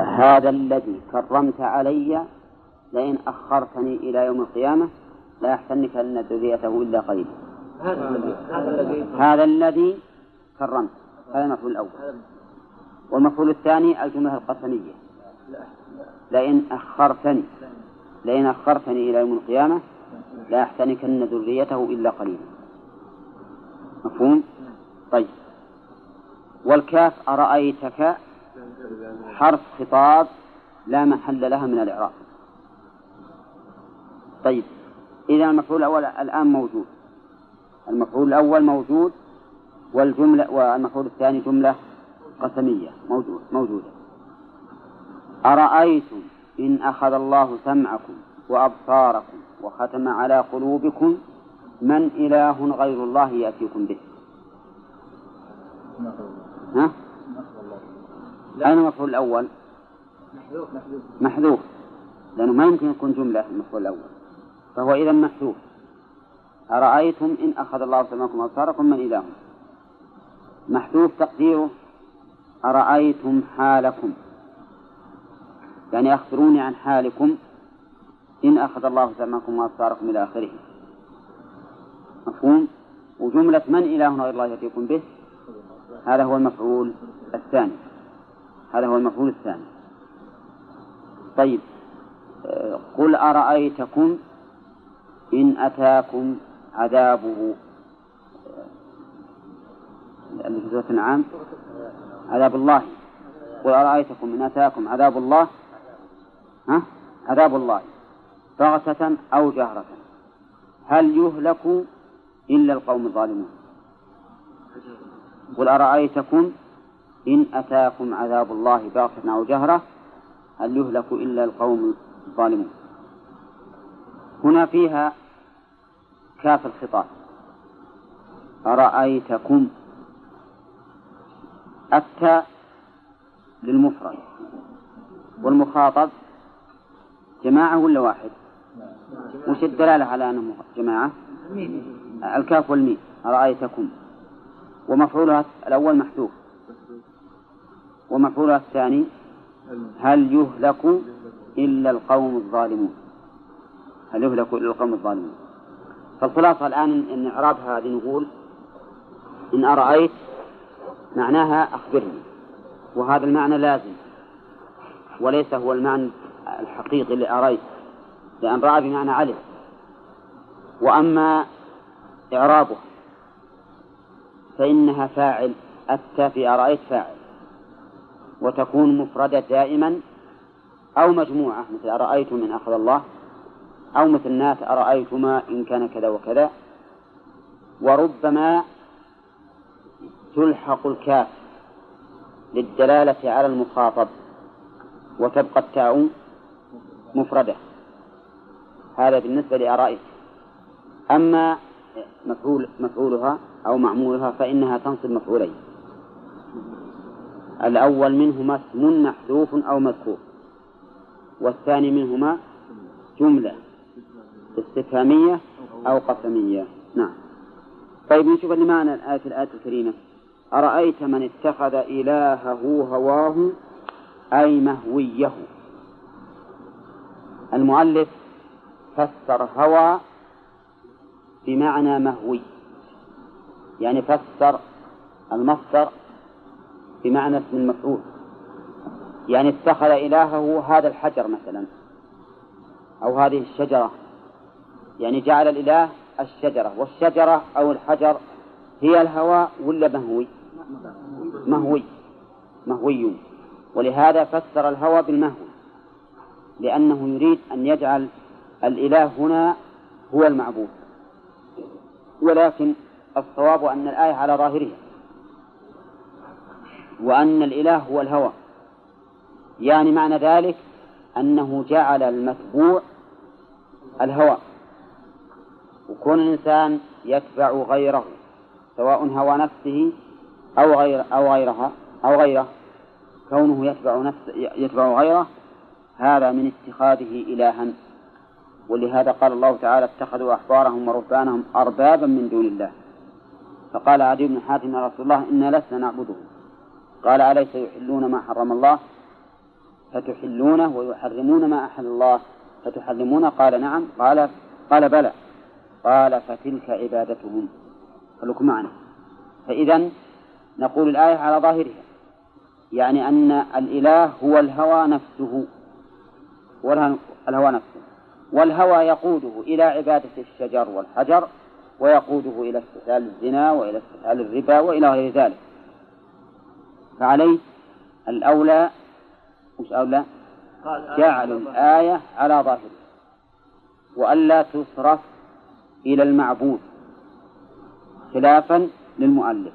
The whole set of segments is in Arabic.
هذا الذي كرمت علي لئن أخرتني إلى يوم القيامة لا يحسنك أن ذريته إلا قليلا هذا الذي هذا الذي كرمت. هذا المفعول الأول. والمفعول الثاني الجملة القسمية. لئن أخرتني لئن أخرتني إلى يوم القيامة لا يحتنكن ذريته إلا قليلا مفهوم؟ طيب. والكاف أرأيتك حرف خطاب لا محل لها من الإعراب. طيب إذا المفعول الأول الآن موجود. المفعول الأول موجود والجملة والمفعول الثاني جملة قسمية موجود موجودة. أرأيتم إن أخذ الله سمعكم وأبصاركم وختم على قلوبكم من إله غير الله يأتيكم به؟ ها؟ أين المفعول الأول؟ محذوف محذوف. لأنه ما يمكن يكون جملة المفعول الأول. فهو إذا محذوف. أرأيتم إن أخذ الله سمعكم وأبصاركم من إله؟ محذوف تقديره. أرأيتم حالكم؟ يعني أخبروني عن حالكم. إن أخذ الله سمعكم وأبصاركم إلى آخره. مفهوم؟ وجملة من إله غير الله يأتيكم به؟ هذا هو المفعول الثاني. هذا هو المفعول الثاني. طيب آه، قل أرأيتكم إن أتاكم عذابه؟ آه، اللي في سورة الأنعام عذاب الله. قل أرأيتكم إن أتاكم عذاب الله؟ ها؟ عذاب الله. بغتة أو جهرة. هل يهلك إلا القوم الظالمون؟ قل أرأيتكم إن أتاكم عذاب الله بغتة أو جهرة هل يهلك إلا القوم الظالمون. هنا فيها كاف الخطاب. أرأيتكم التاء للمفرد؟ والمخاطب جماعة ولا واحد؟ وش الدلالة على أنه جماعة؟ الكاف والميم. أرأيتكم؟ ومفعولها الأول محذوف. ومفعولها الثاني هل يهلك إلا القوم الظالمون؟ هل يهلك إلا القوم الظالمون؟ فالخلاصة الآن إن إعرابها هذه نقول إن أرأيت معناها أخبرني وهذا المعنى لازم وليس هو المعنى الحقيقي لأريت لأن رأى بمعنى علم. وأما إعرابها فإنها فاعل أتى في أرأيت فاعل. وتكون مفردة دائما أو مجموعة مثل أرأيتم إن أخذ الله؟ أو مثل ناس أرأيتما إن كان كذا وكذا؟ وربما تلحق الكاف للدلالة على المخاطب وتبقى التاء مفردة. هذا بالنسبة لآرائه أما مفعول مفعولها أو معمولها فإنها تنصب مفعولين. الأول منهما اسم محذوف أو مذكور. والثاني منهما جملة استفهامية أو قسمية. نعم. طيب نشوف اللي معنى الآية الآية الكريمة. أرأيت من اتخذ إلهه هواه أي مهويه؟ المؤلف فسر هوى بمعنى مهوي يعني فسر المصدر بمعنى اسم المفعول. يعني اتخذ إلهه هذا الحجر مثلا أو هذه الشجرة. يعني جعل الإله الشجرة والشجرة أو الحجر هي الهواء ولا مهوي؟ مهوي مهوي. ولهذا فسر الهوى بالمهوي لأنه يريد أن يجعل الإله هنا هو المعبود. ولكن الصواب أن الآية على ظاهرها. وأن الإله هو الهوى. يعني معنى ذلك أنه جعل المتبوع الهوى. وكون الإنسان يتبع غيره سواء هوى نفسه أو غير أو غيرها أو غيره كونه يتبع نفس يتبع غيره هذا من اتخاذه إلها. ولهذا قال الله تعالى اتخذوا أحبارهم ورهبانهم أربابا من دون الله. فقال عدي بن حاتم يا رسول الله إنا لسنا نعبدهم قال أليس يحلون ما حرم الله؟ فتحلونه ويحرمون ما أحل الله. فتحرمونه قال نعم. قال قال بلى. قال فتلك عبادتهم. خلوكم معنا. فإذا نقول الآية على ظاهرها. يعني أن الإله هو الهوى نفسه. الهوى نفسه. والهوى يقوده إلى عبادة الشجر والحجر ويقوده إلى استحلال الزنا وإلى استحلال الربا وإلى غير ذلك. فعليه الأولى مش أولى؟ جعل الآية على ظاهره. وألا تصرف إلى المعبود خلافا للمؤلف.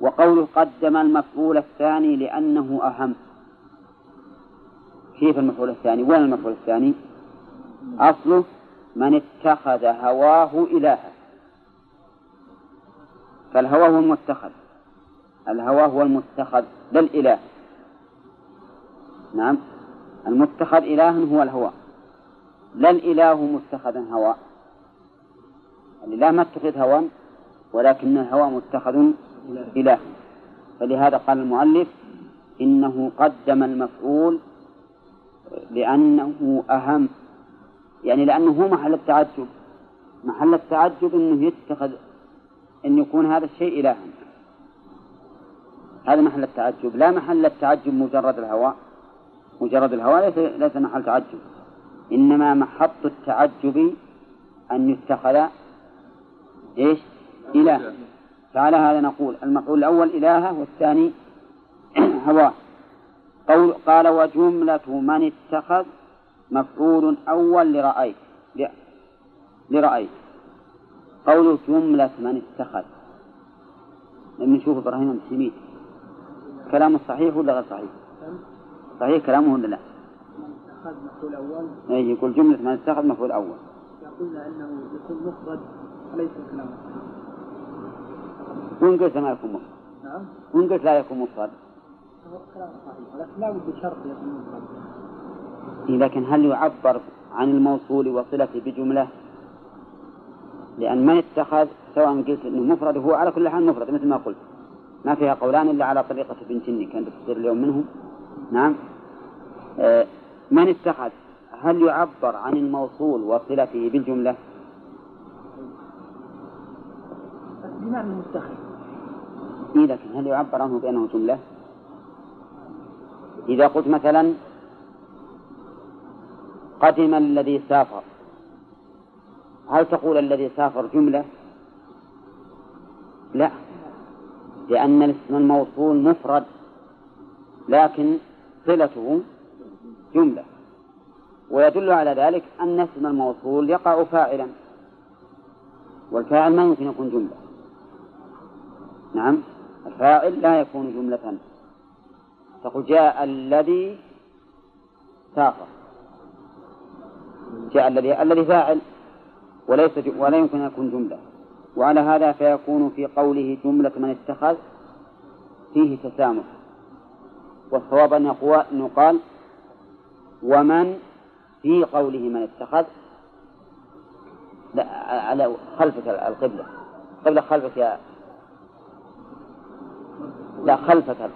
وقوله قدم المفعول الثاني لأنه أهم. كيف المفعول الثاني؟ وين المفعول الثاني؟ أصله من اتخذ هواه إلها. فالهوى هو المتخذ. الهوى هو المتخذ لا الإله نعم. المتخذ إلها هو الهوى. لا الإله متخذا هوى. الإله ما اتخذ هوى ولكن الهوى متخذ إله. فلهذا قال المؤلف إنه قدم المفعول لأنه أهم. يعني لأنه هو محل التعجب. محل التعجب أنه يتخذ أن يكون هذا الشيء إلها. هذا محل التعجب. لا محل التعجب مجرد الهواء مجرد الهواء ليس, ليس محل تعجب. إنما محط التعجب أن يتخذ إيش؟ إله. فعلى هذا نقول. المفعول الأول إلهة والثاني هواه قول قال وجملة من اتخذ مفعول أول لرأيت لرأيت قول جملة من اتخذ. لما نشوف إبراهيم بن كلامه صحيح ولا غير صحيح؟ صحيح كلامه ولا لا؟ اتخذ مفعول أول أي يقول جملة من اتخذ مفعول أول. يقولنا أنه يكون مفرد وليس كلامه. وإن قلت ما يكون مفرد؟ نعم. وإن قلت لا يكون مفرد؟ كلام صحيح ولكن لا بد شرط يكون مفرد. لكن هل يعبر عن الموصول وصلته بجملة؟ لأن من اتخذ سواء قلت أنه مفرد هو على كل حال مفرد مثل ما قلت. ما فيها قولان إلا على طريقة ابن جني كان تصير اليوم منهم نعم آه من اتخذ هل يعبر عن الموصول وصلته بالجملة؟ بمعنى المتخذ إيه لكن هل يعبر عنه بأنه جملة؟ إذا قلت مثلا قدم الذي سافر هل تقول الذي سافر جملة؟ لا لأن الاسم الموصول مفرد لكن صلته جملة. ويدل على ذلك أن اسم الموصول يقع فاعلا والفاعل ما يمكن يكون جملة. نعم الفاعل لا يكون جملة. تقول جاء الذي سافر جاء الذي الذي فاعل وليس ولا يمكن أن يكون جملة. وعلى هذا فيكون في قوله جملة من اتخذ فيه تسامح. والصواب أن يقال ومن في قوله من اتخذ لا على خلفك القبلة. قبل خلفك يا لا خلفك.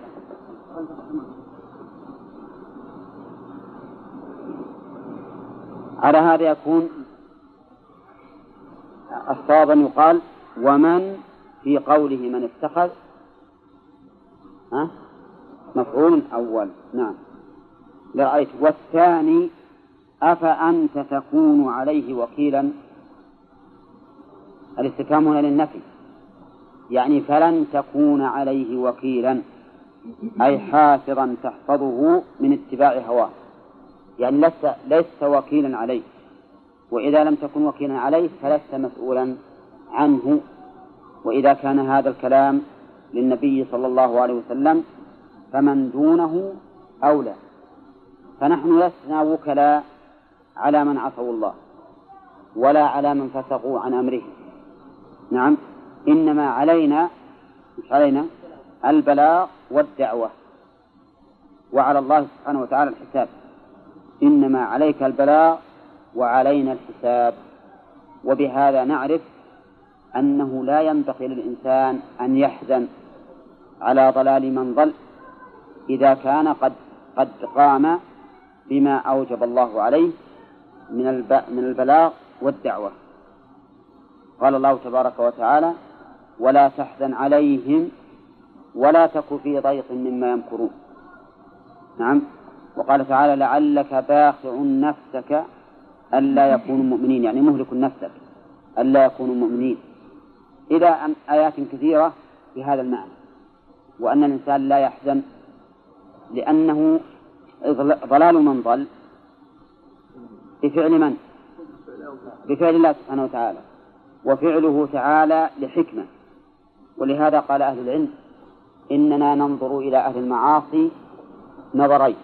على هذا يكون أن يقال ومن في قوله من اتخذ ها؟ مفعول أول نعم. لرأيت والثاني أفأنت تكون عليه وكيلا؟ الاستفهام هنا للنفي. يعني فلن تكون عليه وكيلا أي حافظا تحفظه من اتباع هواه. يعني لست لست وكيلا عليه. وإذا لم تكن وكيلا عليه فلست مسؤولا عنه. وإذا كان هذا الكلام للنبي صلى الله عليه وسلم فمن دونه أولى. فنحن لسنا وكلاء على من عصوا الله ولا على من فسقوا عن أمره. نعم. إنما علينا مش علينا البلاغ والدعوة. وعلى الله سبحانه وتعالى الحساب. إنما عليك البلاغ وعلينا الحساب. وبهذا نعرف أنه لا ينبغي للإنسان أن يحزن على ضلال من ضل إذا كان قد قد قام بما أوجب الله عليه من من البلاغ والدعوة. قال الله تبارك وتعالى ولا تحزن عليهم ولا تك في ضيق مما يمكرون. نعم. وقال تعالى لعلك باخع نفسك ألا يكونوا مؤمنين يعني مهلك نفسك ألا يكونوا مؤمنين. إلى آيات كثيرة في هذا المعنى وأن الإنسان لا يحزن لأنه ضلال من ضل بفعل من؟ بفعل الله سبحانه وتعالى. وفعله تعالى لحكمة. ولهذا قال أهل العلم إننا ننظر إلى أهل المعاصي نظرين.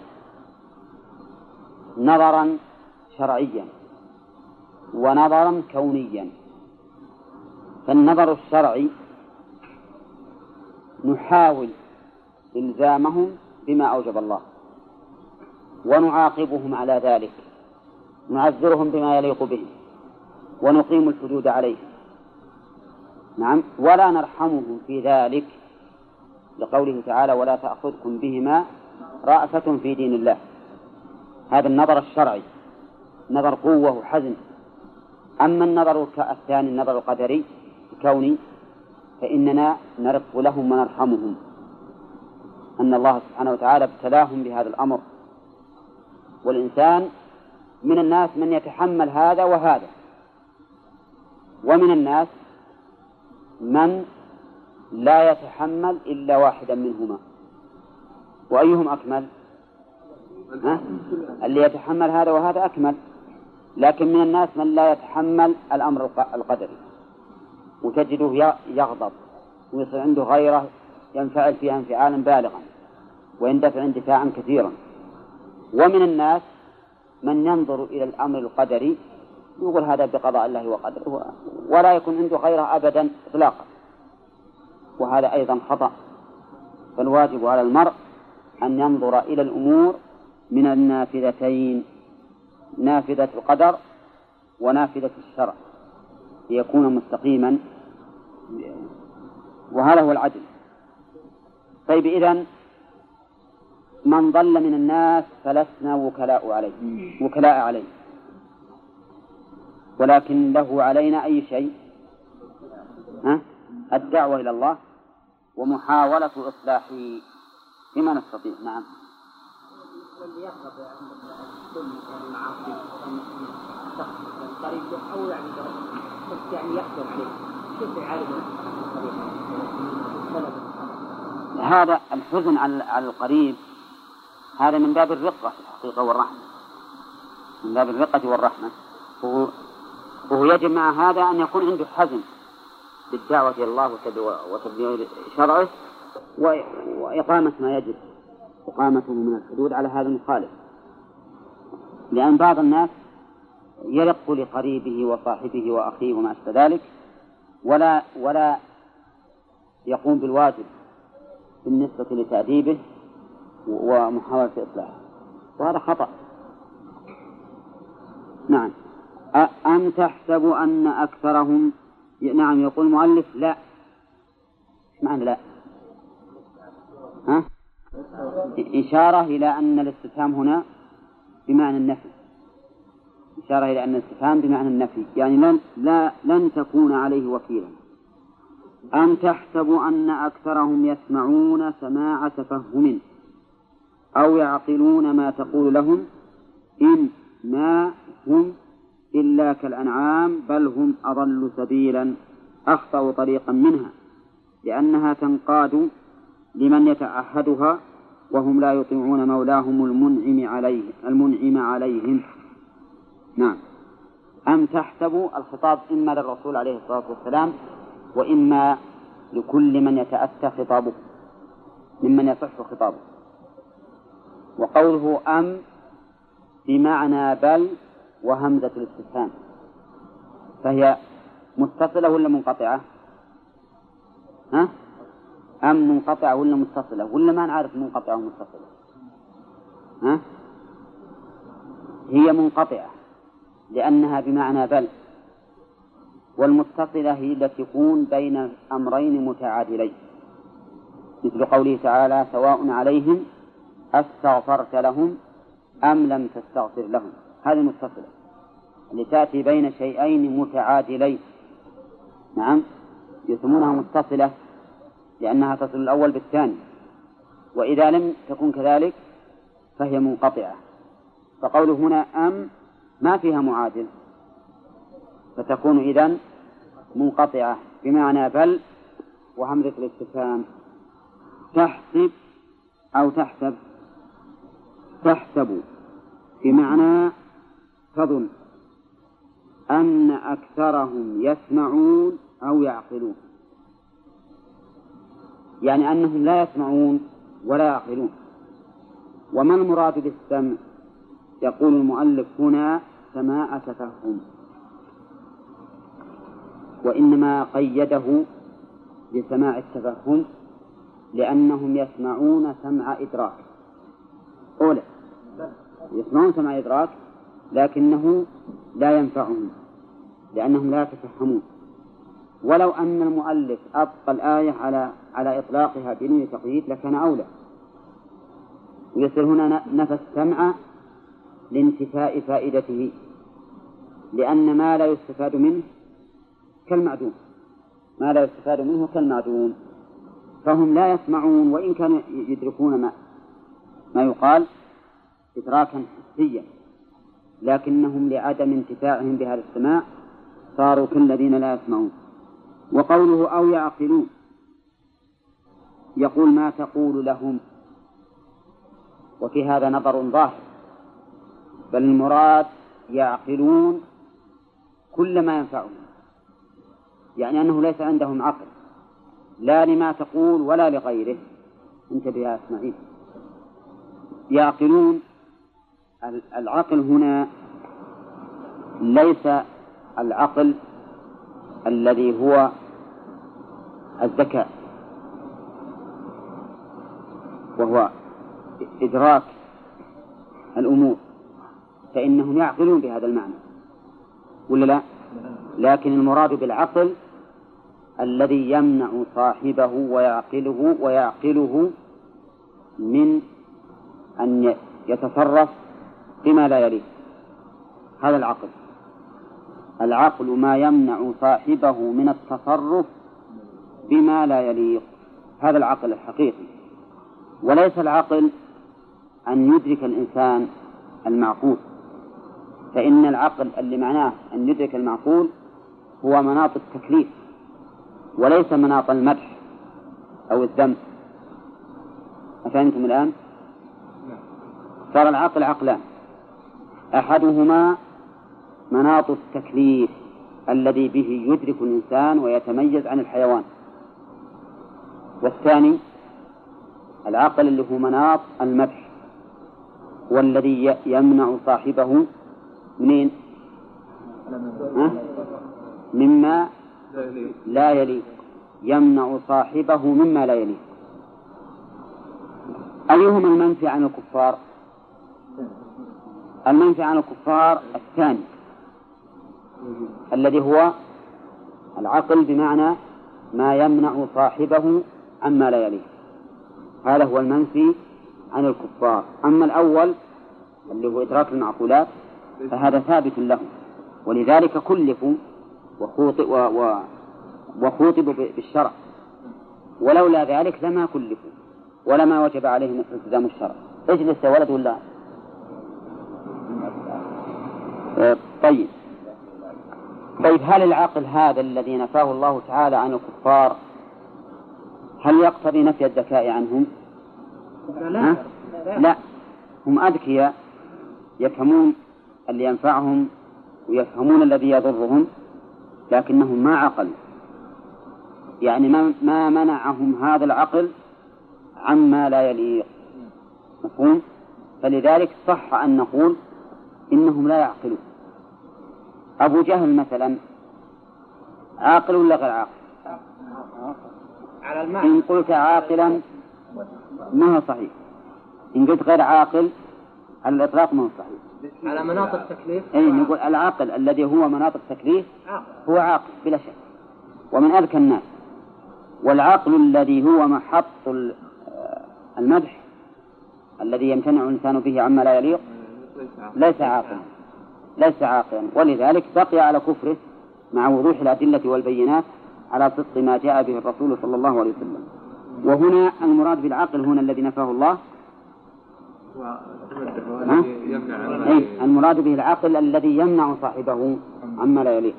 نظرا شرعيا. ونظرا كونيا. فالنظر الشرعي نحاول إلزامهم بما أوجب الله ونعاقبهم على ذلك نعذرهم بما يليق بهم ونقيم الحدود عليهم نعم ولا نرحمهم في ذلك لقوله تعالى ولا تأخذكم بهما رأفة في دين الله. هذا النظر الشرعي نظر قوة وحزن أما النظر الثاني النظر القدري الكوني فإننا نرق لهم ونرحمهم. أن الله سبحانه وتعالى ابتلاهم بهذا الأمر. والإنسان من الناس من يتحمل هذا وهذا. ومن الناس من لا يتحمل إلا واحدا منهما. وأيهم أكمل؟ اللي يتحمل هذا وهذا أكمل. لكن من الناس من لا يتحمل الأمر القدري. وتجده يغضب ويصير عنده غيرة ينفعل فيها انفعالا بالغا ويندفع اندفاعا كثيرا. ومن الناس من ينظر إلى الأمر القدري يقول هذا بقضاء الله وقدره ولا يكون عنده غيرة أبدا إطلاقا. وهذا أيضا خطأ. فالواجب على المرء أن ينظر إلى الأمور من النافذتين. نافذة القدر ونافذة الشرع ليكون مستقيما. وهذا هو العدل. طيب إذن من ضل من الناس فلسنا وكلاء عليه وكلاء عليه. ولكن له علينا أي شيء؟ ها؟ الدعوة إلى الله ومحاولة إصلاحه بما نستطيع. نعم. هذا الحزن على القريب هذا من باب الرقة في الحقيقة والرحمة. من باب الرقة والرحمة. وهو, وهو يجب مع هذا أن يكون عنده حزم بالدعوة إلى الله وتبليغ شرعه وإقامة ما يجب. إقامته من الحدود على هذا المخالف. لأن بعض الناس يرق لقريبه وصاحبه وأخيه وما أشبه ذلك ولا ولا يقوم بالواجب بالنسبة لتأديبه ومحاولة إصلاحه. وهذا خطأ. نعم. أم تحسب أن أكثرهم نعم يقول المؤلف لا. معنى لا؟ ها؟ إشارة إلى أن الاستفهام هنا بمعنى النفي. إشارة إلى أن الاستفهام بمعنى النفي يعني لن, لا لن تكون عليه وكيلا. أم تحسب أن أكثرهم يسمعون سماع تفهم أو يعقلون ما تقول لهم إن ما هم إلا كالأنعام بل هم أضل سبيلا أخطأ طريقا منها لأنها تنقاد لمن يتعهدها وهم لا يطيعون مولاهم المنعم عليه المنعم عليهم نعم أم تحسب الخطاب إما للرسول عليه الصلاة والسلام وإما لكل من يتأتى خطابه ممن يصح خطابه وقوله أم بمعنى بل وهمزة الاستفهام فهي متصلة ولا منقطعة؟ ها؟ أم منقطعة ولا متصلة؟ ولا ما نعرف منقطعة ومتصلة ها؟ هي منقطعة لأنها بمعنى بل. والمتصلة هي التي تكون بين أمرين متعادلين. مثل قوله تعالى سواء عليهم أستغفرت لهم أم لم تستغفر لهم. هذه المتصلة اللي تأتي بين شيئين متعادلين. نعم يسمونها متصلة. لأنها تصل الأول بالثاني. وإذا لم تكن كذلك فهي منقطعة. فقوله هنا أم ما فيها معادل. فتكون إذن منقطعة. بمعنى بل وهمزة الاستفهام. تحسب أو تحسب. تحسب. بمعنى تظن. أن أكثرهم يسمعون أو يعقلون. يعني أنهم لا يسمعون ولا يعقلون. وما المراد بالسمع؟ يقول المؤلف هنا سماع تفهم. وإنما قيده بسماع التفهم لأنهم يسمعون سمع إدراك. أولى يسمعون سمع إدراك لكنه لا ينفعهم لأنهم لا يتفهمون. ولو أن المؤلف أبقى الآية على على إطلاقها بدون تقييد لكان أولى. ويصير هنا نفى السمع لانتفاء فائدته لأن ما لا يستفاد منه كالمعدوم. ما لا يستفاد منه كالمعدوم. فهم لا يسمعون وإن كانوا يدركون ما ما يقال إدراكا حسيا لكنهم لعدم انتفاعهم بهذا السماع صاروا كالذين لا يسمعون. وقوله أو يعقلون. يقول ما تقول لهم. وفي هذا نظر ظاهر. بل المراد يعقلون كل ما ينفعهم. يعني أنه ليس عندهم عقل. لا لما تقول ولا لغيره. انتبه يا إسماعيل. يعقلون العقل هنا ليس العقل الذي هو الذكاء وهو إدراك الأمور فإنهم يعقلون بهذا المعنى ولا لا؟ لكن المراد بالعقل الذي يمنع صاحبه ويعقله ويعقله من أن يتصرف بما لا يليه هذا العقل العقل ما يمنع صاحبه من التصرف بما لا يليق. هذا العقل الحقيقي. وليس العقل أن يدرك الإنسان المعقول. فإن العقل اللي معناه أن يدرك المعقول هو مناط التكليف وليس مناط المدح أو الذم. أفهمتم الآن؟ صار العقل عقلان. أحدهما مناط التكليف الذي به يدرك الإنسان ويتميز عن الحيوان. والثاني العقل اللي هو مناط المدح والذي يمنع صاحبه منين؟ مما لا يليق. يمنع صاحبه مما لا يليق. أيهما المنفي عن الكفار؟ المنفي عن الكفار الثاني. الذي هو العقل بمعنى ما يمنع صاحبه عما لا يليه. هذا هو المنفي عن الكفار. أما الأول اللي هو إدراك المعقولات فهذا ثابت لهم ولذلك كلفوا وخوطبوا بالشرع. ولولا ذلك لما كلفوا ولما وجب عليهم التزام الشرع. اجلس يا ولد ولا؟ طيب. طيب هل العقل هذا الذي نفاه الله تعالى عن الكفار هل يقتضي نفي الذكاء عنهم؟ لا, لا. هم أذكياء يفهمون اللي ينفعهم ويفهمون الذي يضرهم لكنهم ما عقلوا يعني ما, ما منعهم هذا العقل عما لا يليق. مفهوم؟ فلذلك صح أن نقول إنهم لا يعقلون. أبو جهل مثلا. عاقل ولا غير عاقل؟ على المعنى. إن قلت عاقلا ما هو صحيح؟ إن قلت غير عاقل على الإطلاق ما هو صحيح. على مناط التكليف؟ أي نقول العاقل الذي هو مناط التكليف هو عاقل بلا شك. ومن أذكى الناس. والعقل الذي هو محط المدح الذي يمتنع الإنسان به عما لا يليق ليس عاقلا. ليس عاقلا. ولذلك بقي على كفره مع وضوح الأدلة والبينات على صدق ما جاء به الرسول صلى الله عليه وسلم. وهنا المراد بالعقل هنا الذي نفاه الله. أي المراد به العقل الذي يمنع صاحبه عما لا يليق.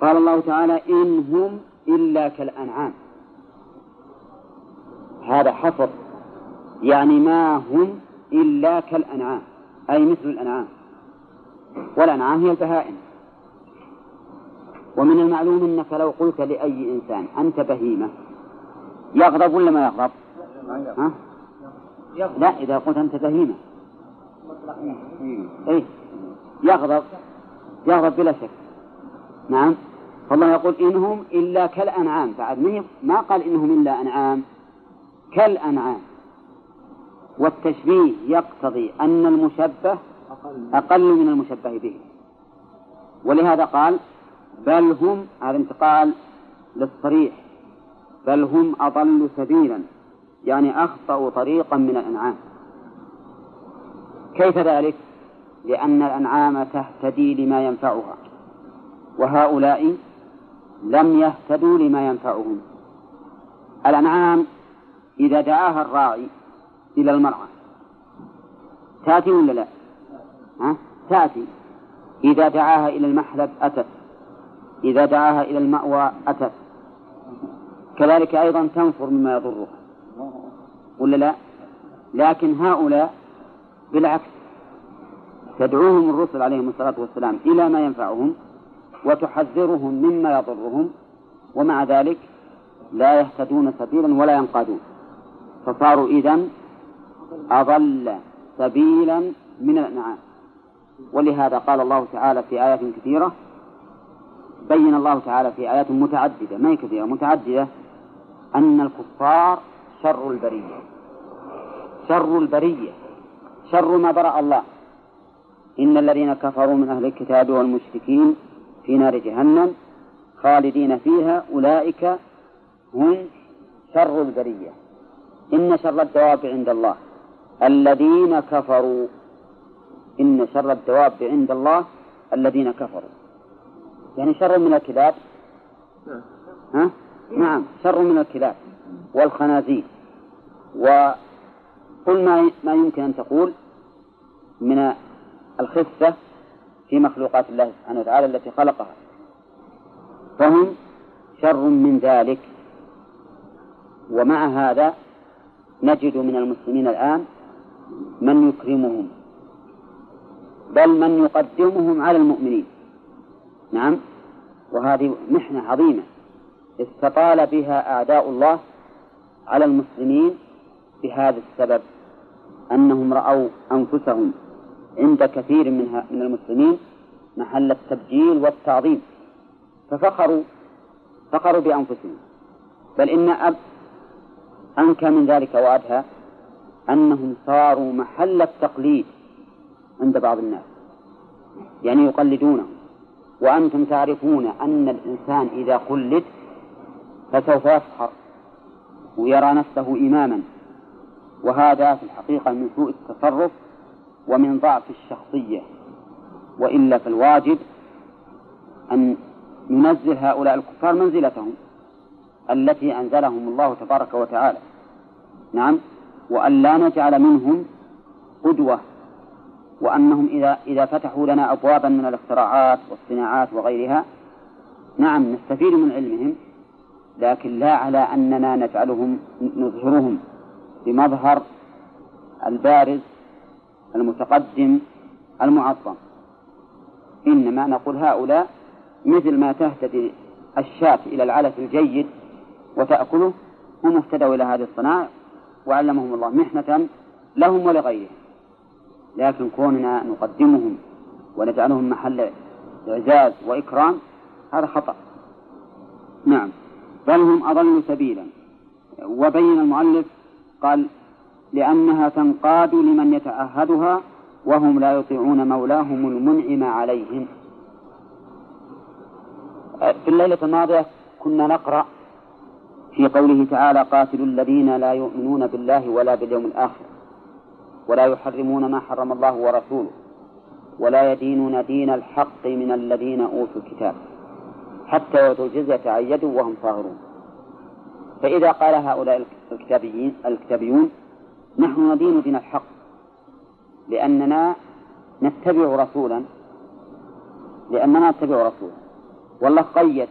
قال الله تعالى إن هم إلا كالأنعام. هذا حصر. يعني ما هم إلا كالأنعام. أي مثل الأنعام. والأنعام هي البهائم. ومن المعلوم أنك لو قلت لأي إنسان أنت بهيمة يغضب ولا ما يغضب؟ ها؟ لا إذا قلت أنت بهيمة. إيه يغضب يغضب بلا شك. نعم. فالله يقول إنهم إلا كالأنعام. بعد ما قال إنهم إلا أنعام كالأنعام. والتشبيه يقتضي أن المشبه أقل من المشبه به ولهذا قال بل هم هذا انتقال للصريح بل هم أضل سبيلا يعني أخطأوا طريقا من الأنعام كيف ذلك؟ لأن الأنعام تهتدي لما ينفعها وهؤلاء لم يهتدوا لما ينفعهم الأنعام إذا دعاها الراعي إلى المرعى تأتي ولا لا؟ تأتي. إذا دعاها إلى المحلب أتت. إذا دعاها إلى المأوى أتت. كذلك أيضا تنفر مما يضرها ولا لا؟ لكن هؤلاء بالعكس تدعوهم الرسل عليهم الصلاة والسلام إلى ما ينفعهم وتحذرهم مما يضرهم ومع ذلك لا يهتدون سبيلا ولا ينقادون. فصاروا إذن أضل سبيلا من الأنعام. ولهذا قال الله تعالى في آيات كثيرة بين الله تعالى في آيات متعددة. ما هي كثيرة؟ متعددة. أن الكفار شر البرية. شر البرية. شر ما برأ الله. إن الذين كفروا من أهل الكتاب والمشركين في نار جهنم خالدين فيها. أولئك هم شر البرية. إن شر الدواب عند الله. الذين كفروا إن شر الدواب عند الله الذين كفروا. يعني شر من الكلاب؟ ها؟ نعم شر من الكلاب والخنازير. وكل ما ما يمكن أن تقول من الخفة في مخلوقات الله سبحانه وتعالى التي خلقها. فهم شر من ذلك. ومع هذا نجد من المسلمين الآن من يكرمهم. بل من يقدمهم على المؤمنين. نعم؟ وهذه محنة عظيمة. استطال بها أعداء الله على المسلمين بهذا السبب أنهم رأوا أنفسهم عند كثير من من المسلمين محل التبجيل والتعظيم. ففخروا فخروا بأنفسهم. بل إن أب أنكى من ذلك وأدهى أنهم صاروا محل التقليد عند بعض الناس. يعني يقلدونه وأنتم تعرفون أن الإنسان إذا قلد فسوف يفخر ويرى نفسه إماما. وهذا في الحقيقة من سوء التصرف ومن ضعف الشخصية. وإلا فالواجب أن ننزل هؤلاء الكفار منزلتهم التي أنزلهم الله تبارك وتعالى. نعم. وأن لا نجعل منهم قدوة وأنهم إذا إذا فتحوا لنا أبوابا من الاختراعات والصناعات وغيرها نعم نستفيد من علمهم لكن لا على أننا نجعلهم نظهرهم بمظهر البارز المتقدم المعظم. إنما نقول هؤلاء مثل ما تهتدي الشاة إلى العلف الجيد وتأكله هم اهتدوا إلى هذه الصناعة وعلمهم الله محنة لهم ولغيرهم. لكن كوننا نقدمهم ونجعلهم محل إعزاز وإكرام هذا خطأ. نعم. بل هم أضل سبيلا. وبين المؤلف قال لأنها تنقاد لمن يتعهدها وهم لا يطيعون مولاهم المنعم عليهم. في الليلة الماضية كنا نقرأ في قوله تعالى قاتلوا الذين لا يؤمنون بالله ولا باليوم الآخر. ولا يحرمون ما حرم الله ورسوله ولا يدينون دين الحق من الذين أوتوا الكتاب حتى يؤتوا الجزية عن وهم صاغرون. فإذا قال هؤلاء الكتابيين الكتابيون نحن ندين دين الحق لأننا نتبع رسولا لأننا نتبع رسولا. والله قيد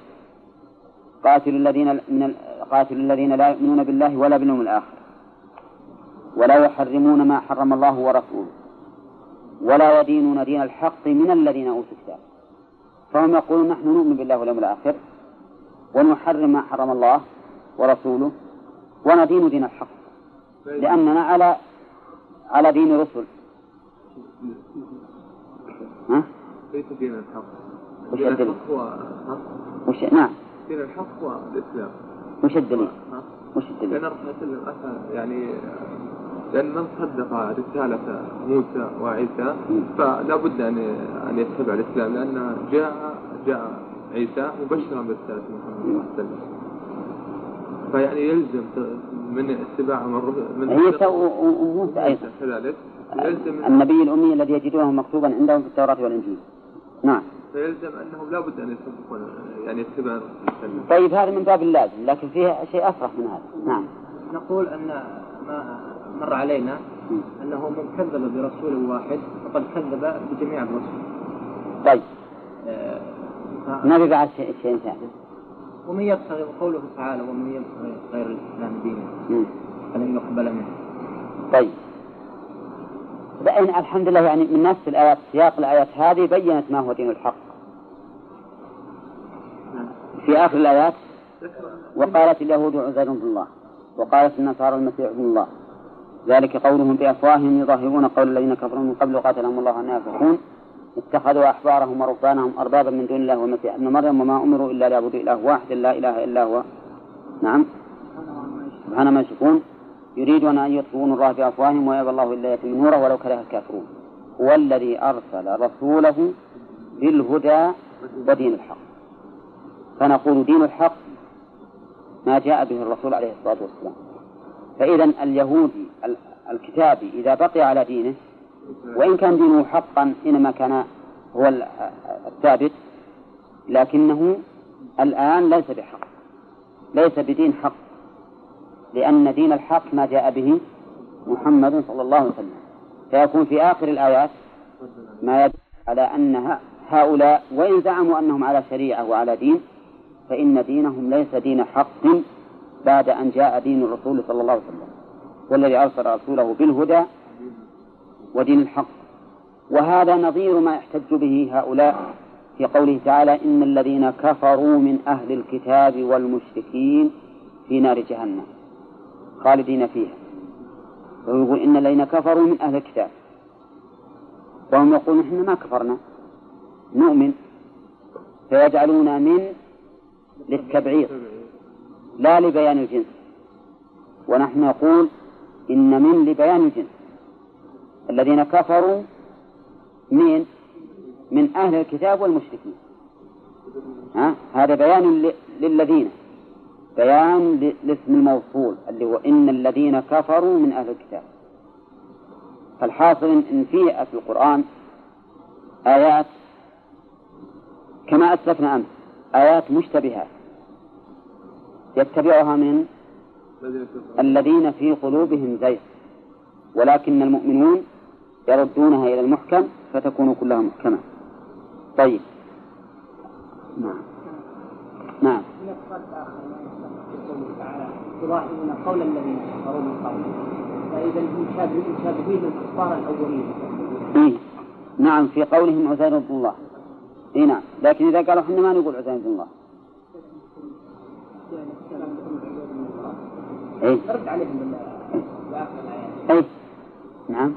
قاتل الذين من قاتل الذين لا يؤمنون بالله ولا باليوم الآخر. ولا يحرمون ما حرم الله ورسوله ولا يدينون دين الحق من الذين أوتوا الكتاب فهم يقولون نحن نؤمن بالله واليوم الآخر ونحرم ما حرم الله ورسوله وندين دين الحق لأننا على على دين رسل ها؟ ليس دين الحق وش الدليل؟ وش نعم دين الحق هو الإسلام وش الدليل؟ وش الدليل؟ لأن الرسول يعني لأن من صدق رسالة موسى وعيسى فلا بد أن أن يتبع الإسلام لأن جاء جاء عيسى مبشرا برسالة محمد صلى الله عليه وسلم. فيعني يلزم من اتباع من عيسى وموسى أيضا. كذلك. يلزم النبي الأمي الذي يجدونه مكتوبا عندهم في التوراة والإنجيل. نعم. فيلزم أنهم لا بد أن يصدقون يعني يتبعون طيب هذا من باب اللازم لكن فيه شيء أفرح من هذا. نعم. نقول أن ما مر علينا أنه من كذب برسول واحد فقد كذب بجميع الرسل. طيب. آه نبي بعد شيء ثاني؟ ومن يبتغي وقوله تعالى ومن يبتغي غير الإسلام دينا فلن يقبل منه. طيب. بأن الحمد لله يعني من نفس الآيات سياق الآيات هذه بينت ما هو دين الحق. في آخر الآيات وقالت اليهود عزير بن الله وقالت النصارى المسيح ابن الله ذلك قولهم بأفواههم يظاهرون قول الذين كفروا من قبل قاتلهم الله أن يفقون اتخذوا أحبارهم ورهبانهم أربابا من دون الله والمسيح ابن مريم وما أمروا إلا ليعبدوا إله واحد لا إله إلا هو. نعم. سبحان ما يشركون. يريدون أن يطفئوا الله بأفواههم ويأبى الله إلا يتم نوره ولو كره الكافرون. هو الذي أرسل رسوله بالهدى ودين الحق. فنقول دين الحق ما جاء به الرسول عليه الصلاة والسلام. فإذا اليهودي الكتابي إذا بقي على دينه وإن كان دينه حقا حينما كان هو الثابت لكنه الآن ليس بحق ليس بدين حق لأن دين الحق ما جاء به محمد صلى الله عليه وسلم. فيكون في آخر الآيات ما يدل على أن هؤلاء وإن زعموا أنهم على شريعة وعلى دين فإن دينهم ليس دين حق بعد أن جاء دين الرسول صلى الله عليه وسلم والذي أرسل رسوله بالهدى ودين الحق. وهذا نظير ما يحتج به هؤلاء في قوله تعالى إن الذين كفروا من أهل الكتاب والمشركين في نار جهنم خالدين فيها. ويقول إن الذين كفروا من أهل الكتاب. وهم يقولون إحنا ما كفرنا نؤمن فيجعلون من للتبعيض. لا لبيان الجنس ونحن نقول إن من لبيان الجنس الذين كفروا من من أهل الكتاب والمشركين. ها؟ هذا بيان للذين. بيان لاسم الموصول اللي هو إن الذين كفروا من أهل الكتاب. فالحاصل إن في في القرآن آيات كما أسلفنا أمس آيات مشتبهات. يتبعها من الذين في قلوبهم زيغ. ولكن المؤمنون يردونها إلى المحكم فتكون كلها محكمة. طيب. نعم. نعم. يضاهئون قول الذين كفروا من قبل فإذا مشابهين الكفار الأولين إيه؟ نعم في قولهم عزير بن الله. اي نعم. لكن إذا قالوا إحنا ما نقول عزير بن الله. اي رد عليهم اي نعم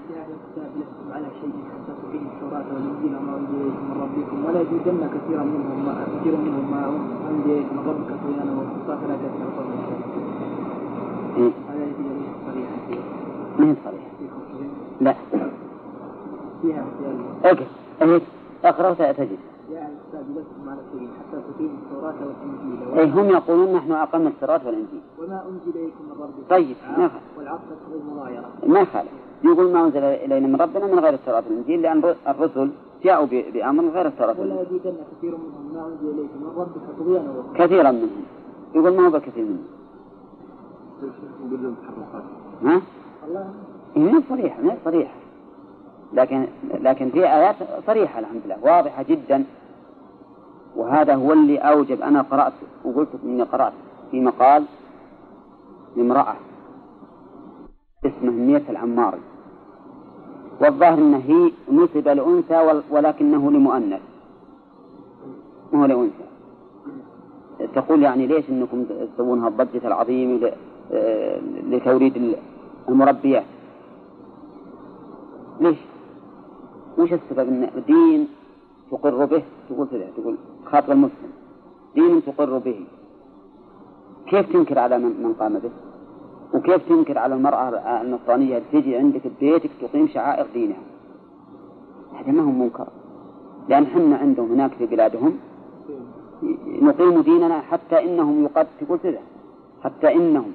على شيء حسب فيه التوراة والإنجيل وما إليكم من ربكم ولا يزيدن كثيرا منهم ما كثير منهم ما إليكم من ربك طغيانا وكفرا فلا إيه؟ هذا صريحة ما هي صريحة؟ لا. فيها اقرأ إيه. اقرأ تجد أي هم يقولون نحن أقمنا التوراة والإنجيل. وما أنزل إليكم من ربكم طيب ما والعصر المغايرة ما خالف يقول ما أنزل إلينا من ربنا من غير التوراة والإنجيل لأن الرسل جاءوا بأمر غير التوراة ولا يزيدن كثير منهم ما أنزل إليك من ربك طغيانا كثيرا منهم. يقول ما هو بكثير منهم؟ ها؟ الله هي صريحة ما صريحة لكن لكن في آيات صريحة الحمد لله واضحة جدا. وهذا هو اللي أوجب أنا قرأت وقلت إني قرأت في مقال لامرأة اسمه مية العماري والظاهر أنه هي نسب لأنثى ولكنه لمؤنث. ما هو لأنثى؟ تقول يعني ليش أنكم تسوون هالضجة العظيمة لتوريد المربيات ليش؟ وش السبب إن دين تقر به؟ تقول كذا تقول خاطر المسلم. دين تقر به. كيف تنكر على من قام به؟ وكيف تنكر على المرأة النصرانية تجي عندك ببيتك تقيم شعائر دينها؟ هذا ما هو منكر. لأن حنا عندهم هناك في بلادهم نقيم ديننا حتى إنهم يقد تقول كذا. حتى إنهم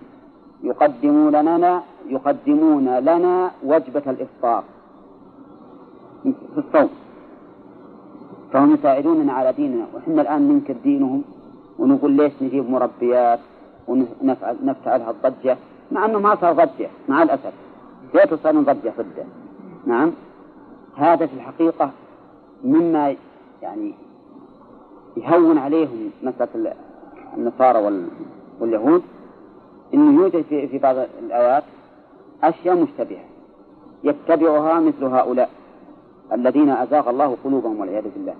يقدمون لنا يقدمون لنا وجبة الإفطار. في الصوم. فهم يساعدوننا على ديننا وإحنا الآن ننكر دينهم ونقول ليش نجيب مربيات ونفعل نفعل هالضجة مع أنه ما صار ضجة مع الأسف. ليته صار ضجة ضده نعم. هذا في الحقيقة مما يعني يهون عليهم مسألة النصارى واليهود أنه يوجد في, في بعض الآيات أشياء مشتبهة يتبعها مثل هؤلاء. الذين أزاغ الله قلوبهم والعياذ بالله.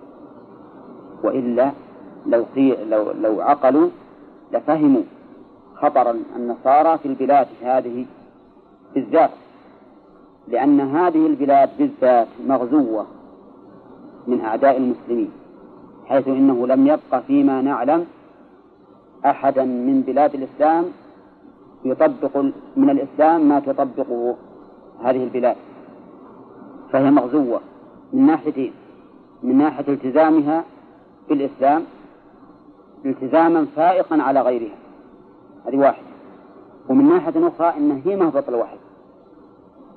وإلا لو لو لو عقلوا لفهموا خطر النصارى في البلاد هذه بالذات لأن هذه البلاد بالذات مغزوة من أعداء المسلمين حيث إنه لم يبق فيما نعلم أحدا من بلاد الإسلام يطبق من الإسلام ما تطبقه هذه البلاد. فهي مغزوة. من ناحية من ناحية التزامها بالإسلام التزاما فائقا على غيرها. هذه واحدة. ومن ناحية أخرى أنها هي مهبط الوحي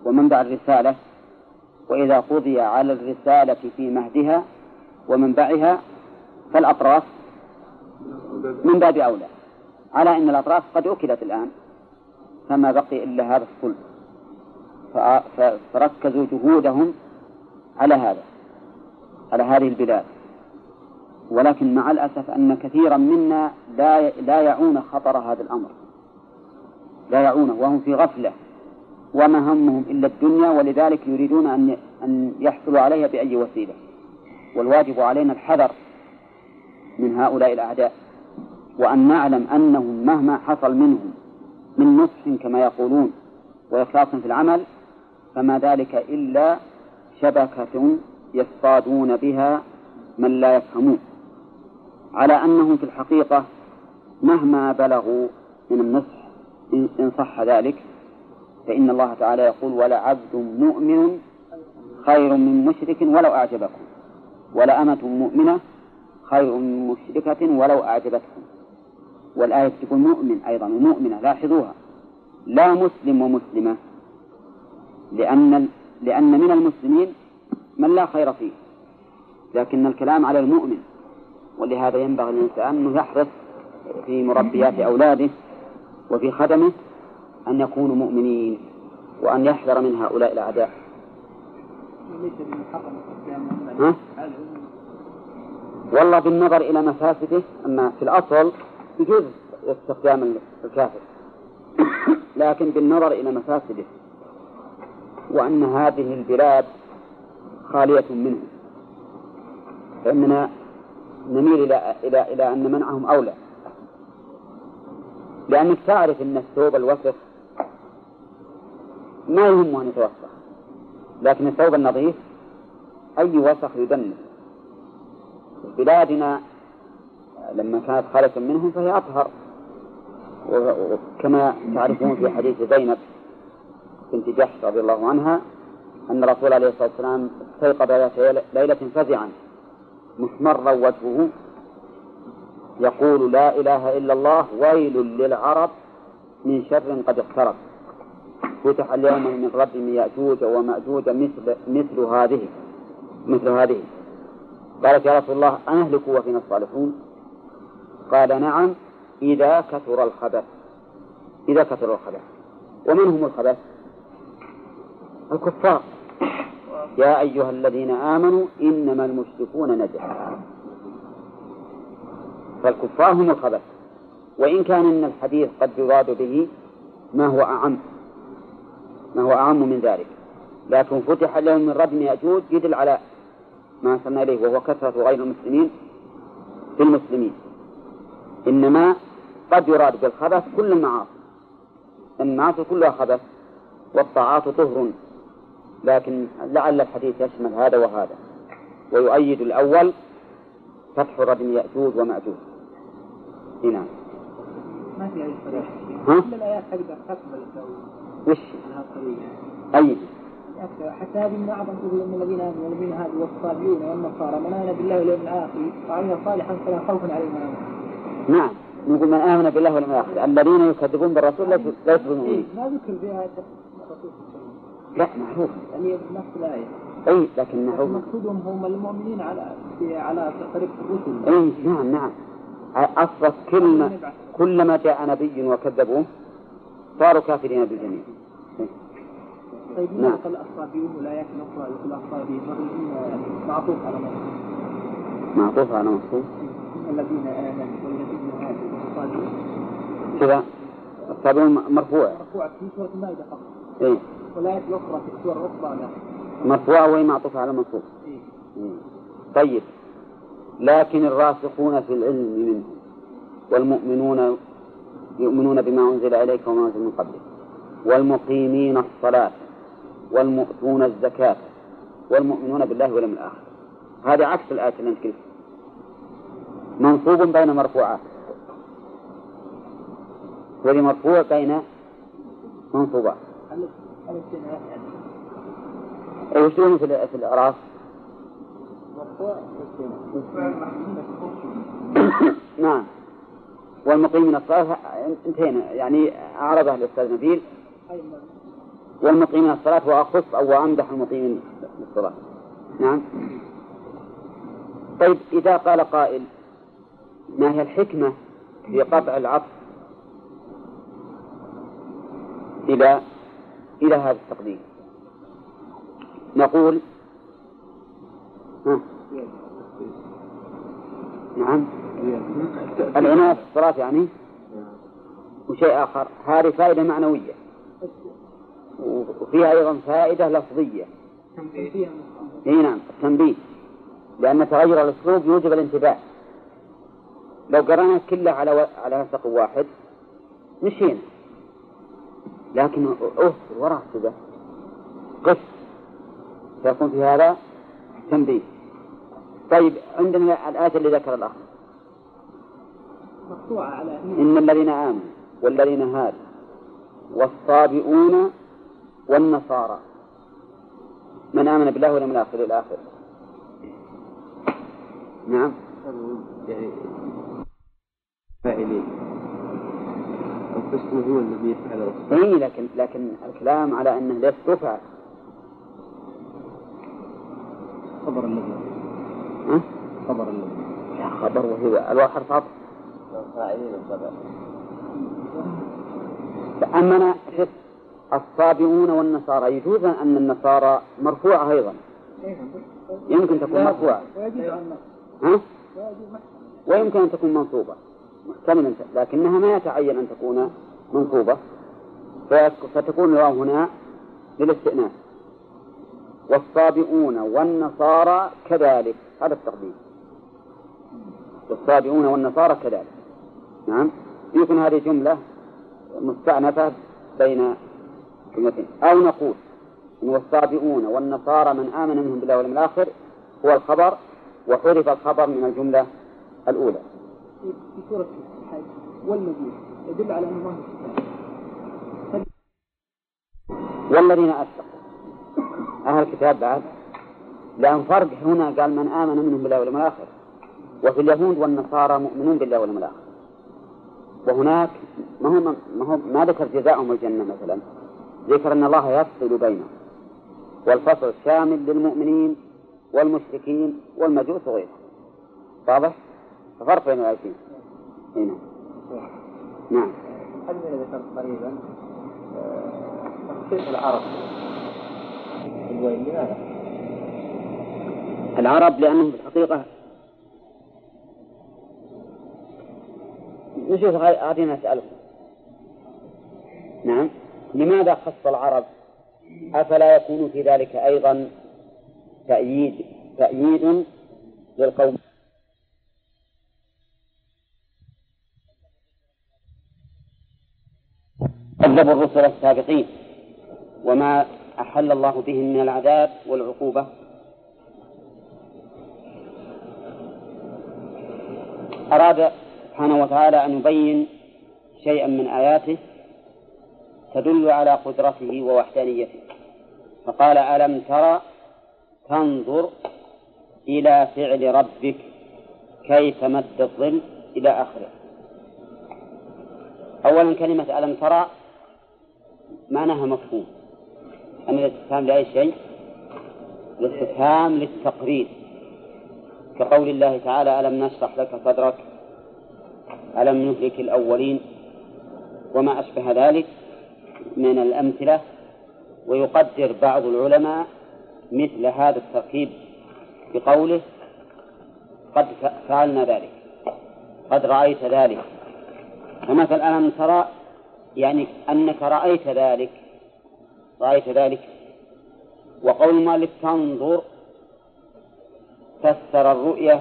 ومنبع الرسالة وإذا قضي على الرسالة في مهدها ومنبعها فالأطراف من باب أولى. على أن الأطراف قد أكلت الآن فما بقي إلا هذا الصلب. فركزوا جهودهم على هذا على هذه البلاد. ولكن مع الأسف أن كثيرا منا لا لا يعون خطر هذا الأمر. لا يعونه وهم في غفلة. وما همهم إلا الدنيا ولذلك يريدون أن أن يحصلوا عليها بأي وسيلة. والواجب علينا الحذر من هؤلاء الأعداء. وأن نعلم أنهم مهما حصل منهم من نصح كما يقولون وإخلاص في العمل فما ذلك إلا شبكة يصطادون بها من لا يفهمون. على أنهم في الحقيقة مهما بلغوا من النصح إن صح ذلك فإن الله تعالى يقول ولعبد مؤمن خير من مشرك ولو أعجبكم ولأمة مؤمنة خير من مشركة ولو أعجبتكم. والآية تقول مؤمن أيضا ومؤمنة لاحظوها لا مسلم ومسلمة لأن لأن من المسلمين من لا خير فيه لكن الكلام على المؤمن ولهذا ينبغي الإنسان أنه يحرص في مربيات أولاده وفي خدمه أن يكونوا مؤمنين وأن يحذر من هؤلاء الأعداء ها؟ والله بالنظر إلى مفاسده أما في الأصل يجوز استخدام الكافر لكن بالنظر إلى مفاسده وأن هذه البلاد خالية منه. فإننا نميل إلى إلى إلى أن منعهم أولى. لأنك تعرف أن الثوب الوسخ ما يهمه أن يتوسخ لكن الثوب النظيف أي وسخ يدنس بلادنا لما كانت خالة منهم فهي أطهر. وكما تعرفون في حديث زينب بنت جحش رضي الله عنها أن الرسول عليه الصلاة والسلام استيقظ ذات ليلة فزعا. محمرا وجهه يقول لا إله إلا الله ويل للعرب من شر قد اقترب. فتح اليوم من ربهم يأجوج ومأجوج مثل مثل هذه مثل هذه. قالت يا رسول الله أنهلك وفينا الصالحون؟ قال نعم إذا كثر الخبث. إذا كثر الخبث. ومن هم الخبث؟ الكفار. يا أيها الذين آمنوا إنما المشركون نجس. فالكفار هم الخبث وإن كان إن الحديث قد يراد به ما هو أعم. ما هو أعم من ذلك. لكن فتح لهم من ردم يأجوج يدل على ما وصلنا إليه وهو كثرة غير المسلمين في المسلمين. إنما قد يراد بالخبث كل المعاصي. المعاصي كلها خبث والطاعات طهر. لكن لعل الحديث يشمل هذا وهذا. ويؤيد الأول فتح ردم يأجوج ومأجوج. نعم. ما في أي صريح ها؟ كل الآيات تقدر تقبل وش؟ أي. حتى هذه من أعظم تقول أن الذين آمنوا والذين هادوا والصابئون والنصارى من آمن بالله واليوم الآخر وعمل صالحا فلا خوف عليهم نعم. نقول من آمن بالله واليوم الآخر. الذين يكذبون بالرسول ليسوا بمؤمنين. ما ذكر فيها لا معروف. يعني نفس الآية. اي لكن معروف. مقصودهم هم المؤمنين على على طريق الرسل. اي نعم نعم. أصلا كل كلما جاء نبي وكذبوه صاروا كافرين بالجميع. طيب نعم. الأصابيون والآيات الأخرى يعني معطوف على مصروف معطوف على مصروف الذين آمنوا والذين هادوا والصابئون كذا الصابئون مرفوع. مرفوع في سورة المائدة فقط. إيه. والآيات الأخرى في السور الأخرى لا مرفوعة وهي معطوفة على مصروف إيه. طيب. لكن الراسخون في العلم منه والمؤمنون يؤمنون بما أنزل إليك وما أنزل من قبلك. والمقيمين الصلاة والمؤتون الزكاة والمؤمنون بالله واليوم الآخر. هذا عكس الآية اللي أنت منصوب بين مرفوعات. وذي مرفوع بين منصوبات. وش في في الإعراف؟ نعم. والمقيم من الصلاة انتهينا. يعني أعرضه الأستاذ نبيل. والمقيم من الصلاة وأخص أو أمدح المقيم الصلاة. نعم. طيب إذا قال قائل ما هي الحكمة في قطع العطف إلى إلى هذا التقديم. نقول ها. نعم. العناية في الصلاة يعني؟ وشيء آخر. هذه فائدة معنوية. وفيها أيضا فائدة لفظية. إي نعم التنبيه. لأن تغير الأسلوب يوجب الانتباه. لو قرأنا كله على على نسق واحد مشينا. لكن أوه وراء كذا. قف فيكون في هذا تنبيه. طيب عندنا الآية اللي ذكر الأخ. مقطوعة على إن الذين آمنوا والذين هادوا والصابئون والنصارى. من آمن بالله واليوم الآخر إلى آخره. نعم. يعني فاعلين. القسم هو الذي يفعل اي لكن لكن الكلام على أنه ليس تفعل خبر الذي ها؟ خبر الذي لا خبر وهي الواحد عطف فاعلين الخبر. أما أنا الصابئون والنصارى يجوز أن النصارى مرفوعة أيضا. يمكن تكون مرفوعة. ها؟ ويمكن أن تكون منصوبة. محتملا لكنها ما يتعين أن تكون منصوبة فتكون الواو هنا للاستئناس والصابئون والنصارى كذلك هذا التقديم. والصابئون والنصارى كذلك. نعم؟ يمكن هذه جملة مستأنفة بين كلمتين أو نقول إن والصابئون والنصارى من آمن منهم بالله واليوم الآخر هو الخبر وحذف الخبر من الجملة الأولى. في سورة الحج والمدين يدل على أن الله والذين أشركوا أهل الكتاب بعد. لأن فرق هنا قال من آمن منهم بالله واليوم الآخر. وفي اليهود والنصارى مؤمنون بالله واليوم الآخر. وهناك ما هو ما هو ما ذكر جزاءهم الجنة مثلا. ذكر أن الله يفصل بينهم. والفصل شامل للمؤمنين والمشركين والمجوس وغيرهم. واضح؟ ففرق بين الآيتين هنا نعم. هل ذكرت قريبا؟ تخصيص العرب. الويل لماذا؟ العرب لأنهم في الحقيقة نشوف هذه نسألكم نعم. لماذا خص العرب؟ أفلا يكون في ذلك أيضا تأييد تأييد للقوم؟ كذبوا الرسل السابقين وما أحل الله بهم من العذاب والعقوبة. أراد سبحانه وتعالى أن يبين شيئا من آياته تدل على قدرته ووحدانيته. فقال ألم ترى تنظر إلى فعل ربك كيف مد الظل إلى آخره؟ أولا كلمة ألم ترى معناها مفهوم. أن الاستفهام لأي شيء الاستفهام للتقرير. كقول الله تعالى ألم نشرح لك صدرك؟ ألم نهلك الأولين؟ وما أشبه ذلك من الأمثلة. ويقدر بعض العلماء مثل هذا التركيب بقوله قد فعلنا ذلك قد رأيت ذلك. فمثل ألم ترى يعني أنك رأيت ذلك رأيت ذلك. وقول المؤلف تنظر فسر الرؤية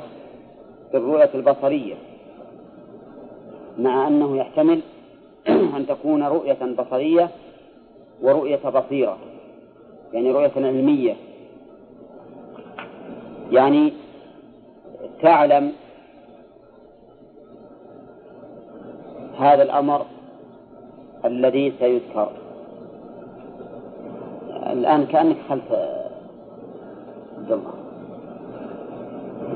بالرؤية البصرية مع أنه يحتمل أن تكون رؤية بصرية ورؤية بصيرة يعني رؤية علمية. يعني تعلم هذا الأمر الذي سيذكر. الآن كأنك خلف عبد الله.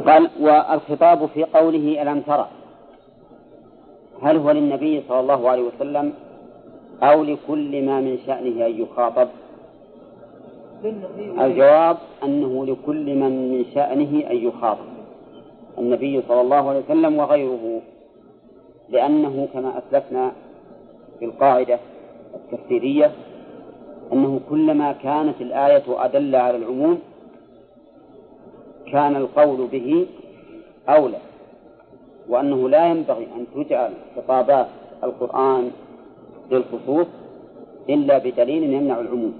قال والخطاب في قوله ألم ترى هل هو للنبي صلى الله عليه وسلم أو لكل ما من شأنه أن يخاطب؟ الجواب أنه لكل من من شأنه أن يخاطب. النبي صلى الله عليه وسلم وغيره. لأنه كما أسلفنا في القاعدة التفسيرية أنه كلما كانت الآية أدل على العموم كان القول به أولى وأنه لا ينبغي أن تجعل خطابات القرآن للخصوص إلا بدليل يمنع العموم.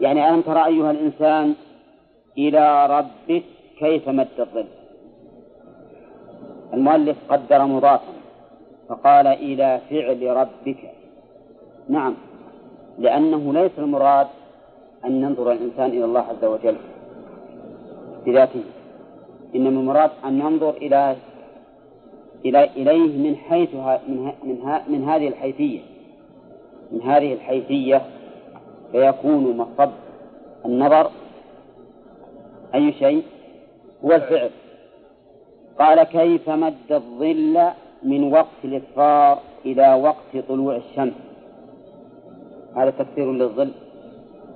يعني ألم ترى أيها الإنسان إلى ربك كيف مد الظل؟ المؤلف قدر مضافا. فقال إلى فعل ربك. نعم لأنه ليس المراد أن ينظر الإنسان إلى الله عز وجل بذاته إنما المراد أن ينظر إلى إلى إليه من حيث من من, من هذه الحيثية. من هذه الحيثية فيكون مصب النظر أي شيء هو الفعل. قال كيف مد الظل من وقت الإصفار إلى وقت طلوع الشمس. هذا تفسير للظل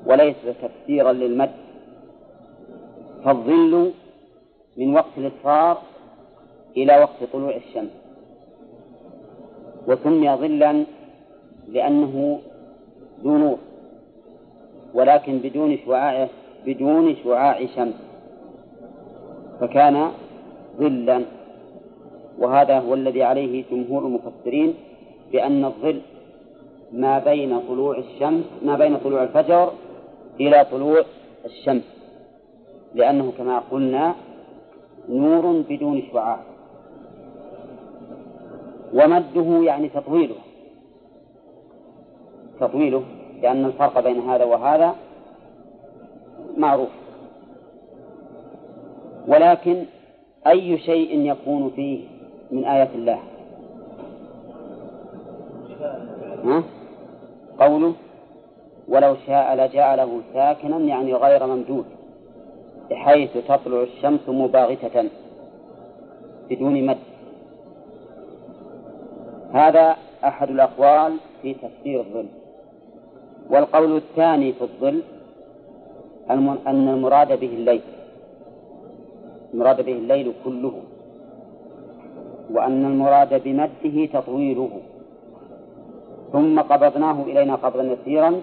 وليس تفسيرا للمد. فالظل من وقت الإصفار إلى وقت طلوع الشمس. وسمي ظلا لأنه ذو نور ولكن بدون شعاع بدون شعاع شمس. فكان ظلا وهذا هو الذي عليه جمهور المفسرين بأن الظل ما بين طلوع الشمس ما بين طلوع الفجر إلى طلوع الشمس. لأنه كما قلنا نور بدون شعاع. ومده يعني تطويله. تطويله لأن الفرق بين هذا وهذا معروف. ولكن أي شيء يكون فيه من آيات الله. ها؟ قوله ولو شاء لجعله ساكنا يعني غير ممدود بحيث تطلع الشمس مباغتة بدون مد. هذا أحد الأقوال في تفسير الظل. والقول الثاني في الظل أن المراد به الليل. المراد به الليل كله. وأن المراد بمده تطويله. ثم قبضناه إلينا قبضا يسيرا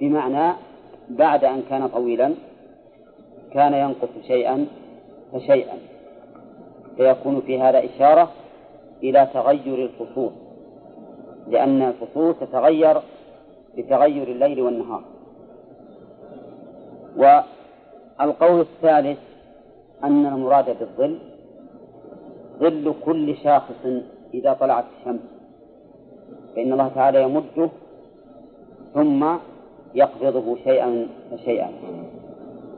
بمعنى بعد أن كان طويلا كان ينقص شيئا فشيئا. فيكون في هذا إشارة إلى تغير الفصول لأن الفصول تتغير بتغير الليل والنهار. والقول الثالث أن المراد بالظل ظل كل شاخص إذا طلعت الشمس فإن الله تعالى يمده ثم يقبضه شيئا فشيئا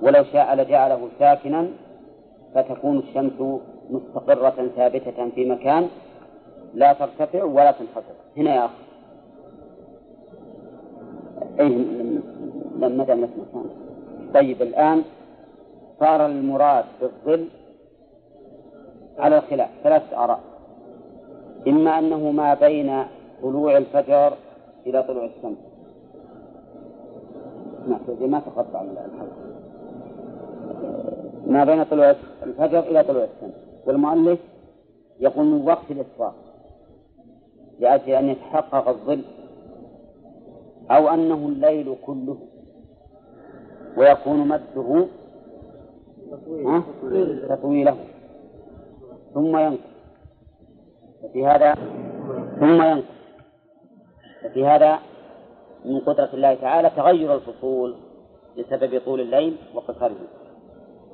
ولو شاء لجعله ساكنا فتكون الشمس مستقرة ثابتة في مكان لا ترتفع ولا تنخفض هنا يا أخي أي لما دام طيب الآن صار المراد بالظل على الخلاف ثلاثة آراء. إما أنه ما بين طلوع الفجر إلى طلوع الشمس. ما ما تقطع الحلقة ما بين طلوع الفجر إلى طلوع الشمس. والمؤلف يقول من وقت الإسراء لأجل أن يتحقق الظل أو أنه الليل كله ويكون مده تطويله. ثم ينقص. ففي هذا ثم ينقص. ففي هذا من قدرة الله تعالى تغير الفصول بسبب طول الليل وقصره.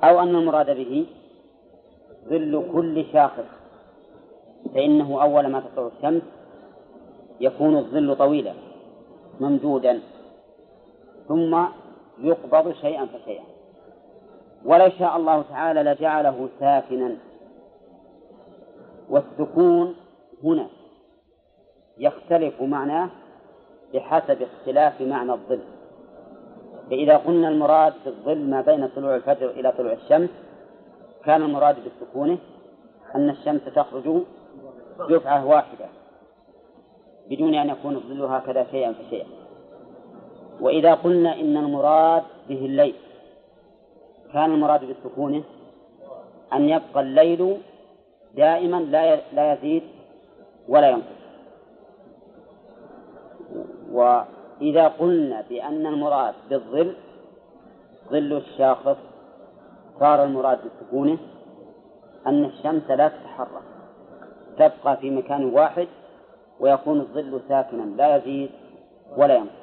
أو أن المراد به ظل كل شاخص. فإنه أول ما تطلع الشمس يكون الظل طويلا ممدودا ثم يقبض شيئا فشيئا. ولو شاء الله تعالى لجعله ساكنا. والسكون هنا. يختلف معناه بحسب اختلاف معنى الظل. فإذا قلنا المراد بالظل ما بين طلوع الفجر إلى طلوع الشمس كان المراد بسكونه أن الشمس تخرج دفعة واحدة بدون أن يكون الظل هكذا شيئا فشيئا. وإذا قلنا إن المراد به الليل كان المراد بسكونه أن يبقى الليل دائما لا لا يزيد ولا ينقص. وإذا قلنا بأن المراد بالظل ظل الشاخص صار المراد بسكونه أن الشمس لا تتحرك تبقى في مكان واحد ويكون الظل ساكنا لا يزيد ولا ينقص.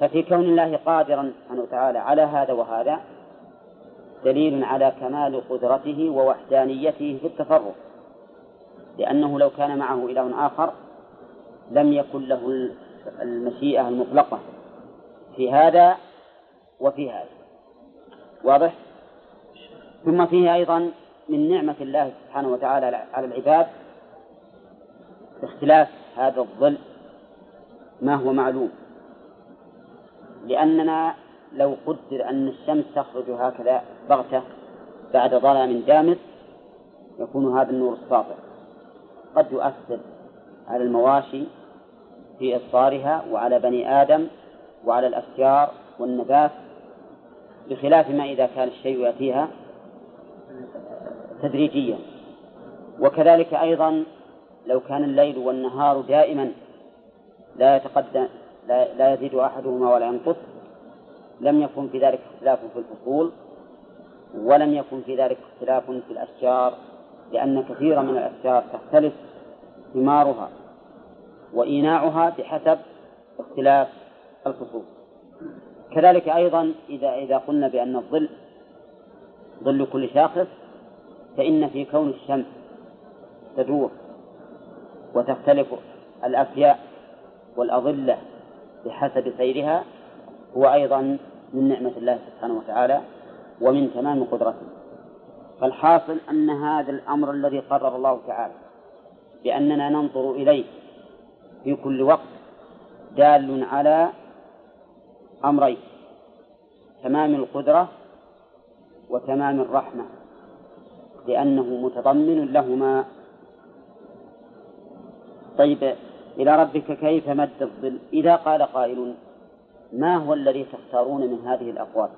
ففي كون الله قادرا سبحانه وتعالى على هذا وهذا دليل على كمال قدرته ووحدانيته في التصرف لأنه لو كان معه إله آخر لم يكن له المشيئة المطلقة في هذا وفي هذا واضح؟ ثم فيه أيضا من نعمة الله سبحانه وتعالى على العباد اختلاف هذا الظل ما هو معلوم لأننا لو قدر أن الشمس تخرج هكذا بغتة بعد ظلام دامس يكون هذا النور الساطع. قد يؤثر على المواشي في إبصارها وعلى بني آدم وعلى الأشجار والنبات بخلاف ما إذا كان الشيء يأتيها تدريجيا. وكذلك أيضا لو كان الليل والنهار دائما لا يتقدم لا يزيد أحدهما ولا ينقص لم يكن في ذلك اختلاف في الفصول ولم يكن في ذلك اختلاف في الأشجار لأن كثيرا من الأشجار تختلف ثمارها وإيناعها بحسب اختلاف الفصول كذلك أيضا إذا إذا قلنا بأن الظل ظل كل شاخص فإن في كون الشمس تدور وتختلف الأفياء والأظلة بحسب سيرها هو أيضا من نعمة الله سبحانه وتعالى. ومن تمام قدرته. فالحاصل أن هذا الأمر الذي قرر الله تعالى بأننا ننظر إليه في كل وقت دال على أمرين تمام القدرة وتمام الرحمة لأنه متضمن لهما. طيب إلى ربك كيف مد الظل؟ إذا قال قائل ما هو الذي تختارون من هذه الأقوال؟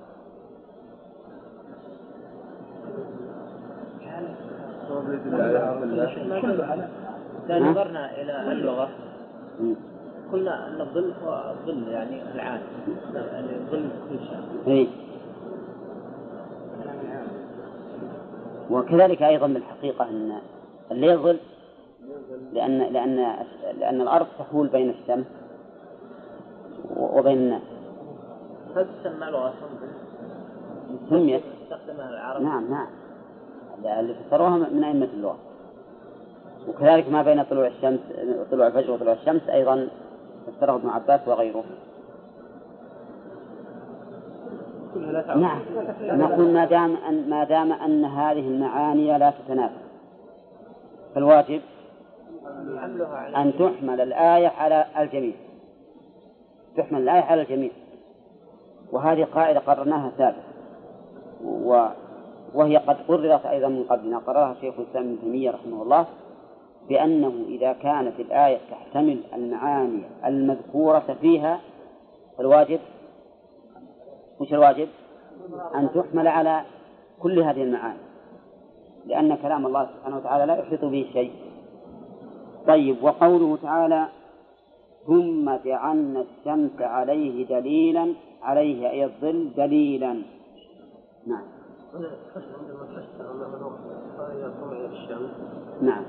إذا نظرنا إلى اللغة قلنا أن الظل هو الظل يعني العام يعني ظل كل شيء إيه. وكذلك أيضا بالحقيقة أن الليل ظل لأن لأن لأن الأرض تحول بين الشمس وبين الناس. هل تسمى لغة سميت تستخدمها العرب؟ نعم نعم اللي فسروها من أئمة اللغة. وكذلك ما بين طلوع الشمس طلوع الفجر وطلوع الشمس أيضا فسره ابن عباس وغيره. نعم. نقول ما دام أن ما دام أن هذه المعاني لا تتنافى. فالواجب أن تحمل الآية على الجميع. تحمل الآية على الجميع. وهذه قاعدة قررناها سابقا. وهي قد قررت أيضا من قبلنا. قررها شيخ الإسلام ابن تيمية رحمه الله بأنه إذا كانت الآية تحتمل المعاني المذكورة فيها فالواجب وش الواجب؟ أن تحمل على كل هذه المعاني لأن كلام الله سبحانه وتعالى لا يحيط به شيء. طيب وقوله تعالى ثم جعلنا الشمس عليه دليلا عليه أي الظل دليلا. نعم. عندما فسر إذا طلع الشمس نعم.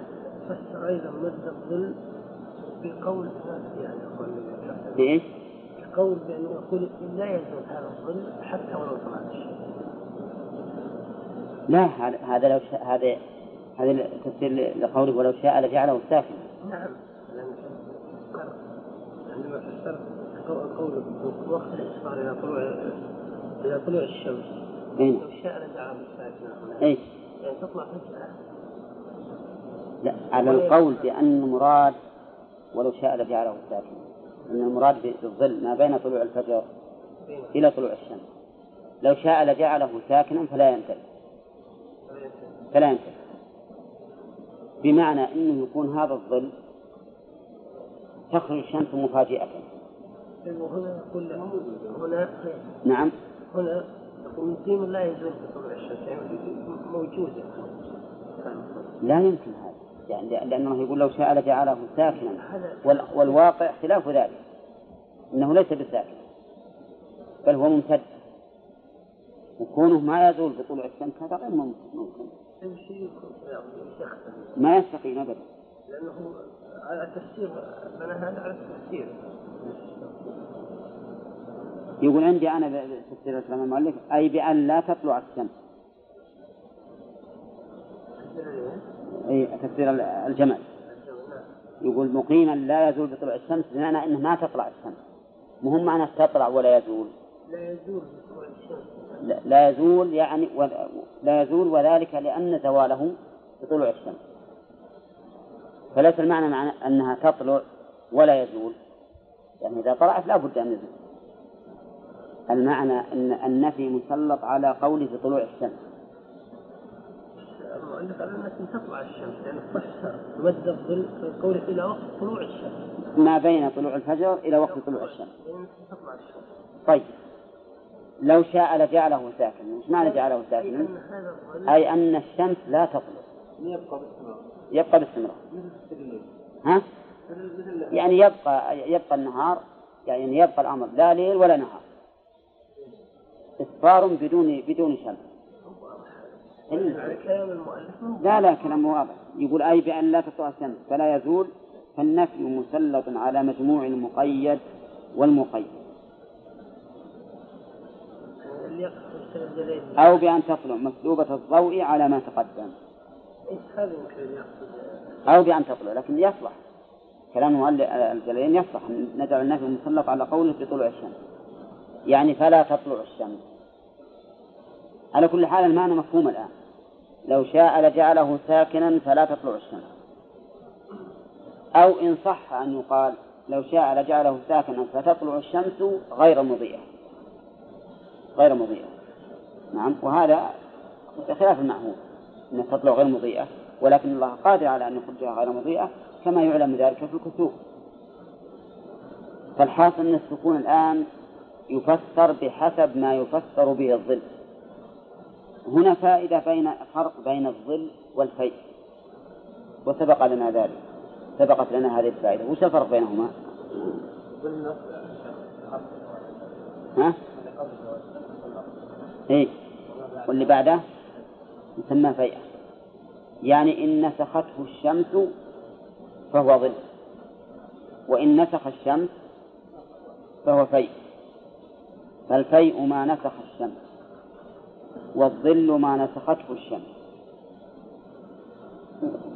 فسر أيضا مد الظل بقول يعني بإيش؟ بقول بأنه يقول لا يزول هذا الظل حتى ولو طلعت الشمس. لا هذا لو شاء هذا هذا تفسير لقوله ولو شاء لجعله ساكنا. نعم. عندما فسرت قوله وقت الإسفار إلى طلوع إلى طلوع الشمس. ساكنا إيش؟ يعني تطلع فجأة لا على القول بأن المراد ولو شاء لجعله ساكنا أن المراد بالظل ما بين طلوع الفجر إلى طلوع الشمس. لو شاء لجعله ساكنا فلا ينتهي. فلا ينتهي. بمعنى أنه يكون هذا الظل تخرج الشمس مفاجئة. يقول هنا نعم. هنا لا يزول بطلوع الشمس موجودة. لا يمكن هذا. يعني لأنه يقول لو شاء لجعله ساكنا. والواقع خلاف ذلك. إنه ليس بساكن. بل هو ممتد. وكونه ما يزول بطلوع الشمس هذا غير ممكن ما يستقيم أبدا. لأنه على هذا على التفسير. يقول عندي أنا تفسير الإسلام المؤلف أي بأن لا تطلع الشمس. أي تفسير الجمال يقول مقيما لا يزول بطلوع الشمس بمعنى أنه ما تطلع الشمس. مهم معنى تطلع ولا يزول. لا يزول بطلوع الشمس لا, لا يزول يعني. لا يزول وذلك لأن زواله بطلوع الشمس. فليس المعنى معنى أنها تطلع ولا يزول. يعني إذا طلعت لا بد أن يزول. المعنى أن النفي مسلط على قوله بطلوع الشمس. المؤلف على التي تطلع الشمس لأنه فسر مد الظل قوله إلى وقت طلوع الشمس. ما بين طلوع الفجر إلى وقت طلوع الشمس. لأن تطلع الشمس. طيب. لو شاء لجعله ساكنا وش معنى جعله ساكنا؟ أي أن الشمس لا تطلع. يبقى باستمرار. يبقى باستمرار. ها؟ يعني يبقى يبقى النهار يعني يبقى الأمر. لا ليل ولا نهار. إصفار بدون بدون شمس لا لا كلام واضح. يقول أي بأن لا تطلع الشمس فلا يزول فالنفي مسلط على مجموع المقيد والمقيد. أو بأن تطلع مسلوبة الضوء على ما تقدم. أو بأن تطلع لكن يصلح. كلام الجلالين يصلح. نجعل النفي مسلط على قوله بطلوع الشمس. يعني فلا تطلع الشمس. على كل حال المعنى مفهوم الآن. لو شاء لجعله ساكنا فلا تطلع الشمس. أو إن صح أن يقال لو شاء لجعله ساكنا فتطلع الشمس غير مضيئة. غير مضيئة. نعم وهذا خلاف المعهود أن تطلع غير مضيئة ولكن الله قادر على أن يخرجها غير مضيئة كما يعلم ذلك في الكسوف فالحاصل أن السكون الآن يفسر بحسب ما يفسر به الظل. هنا فائدة بين فرق بين الظل والفيء وسبق لنا ذلك. سبقت لنا هذه الفائدة. وش الفرق بينهما؟ ها؟ إيه. واللي بعده؟ يسمى فيئة. يعني إن نسخته الشمس فهو ظل. وإن نسخ الشمس فهو فيء فالفيء ما نسخ الشمس والظل ما نسخته الشمس.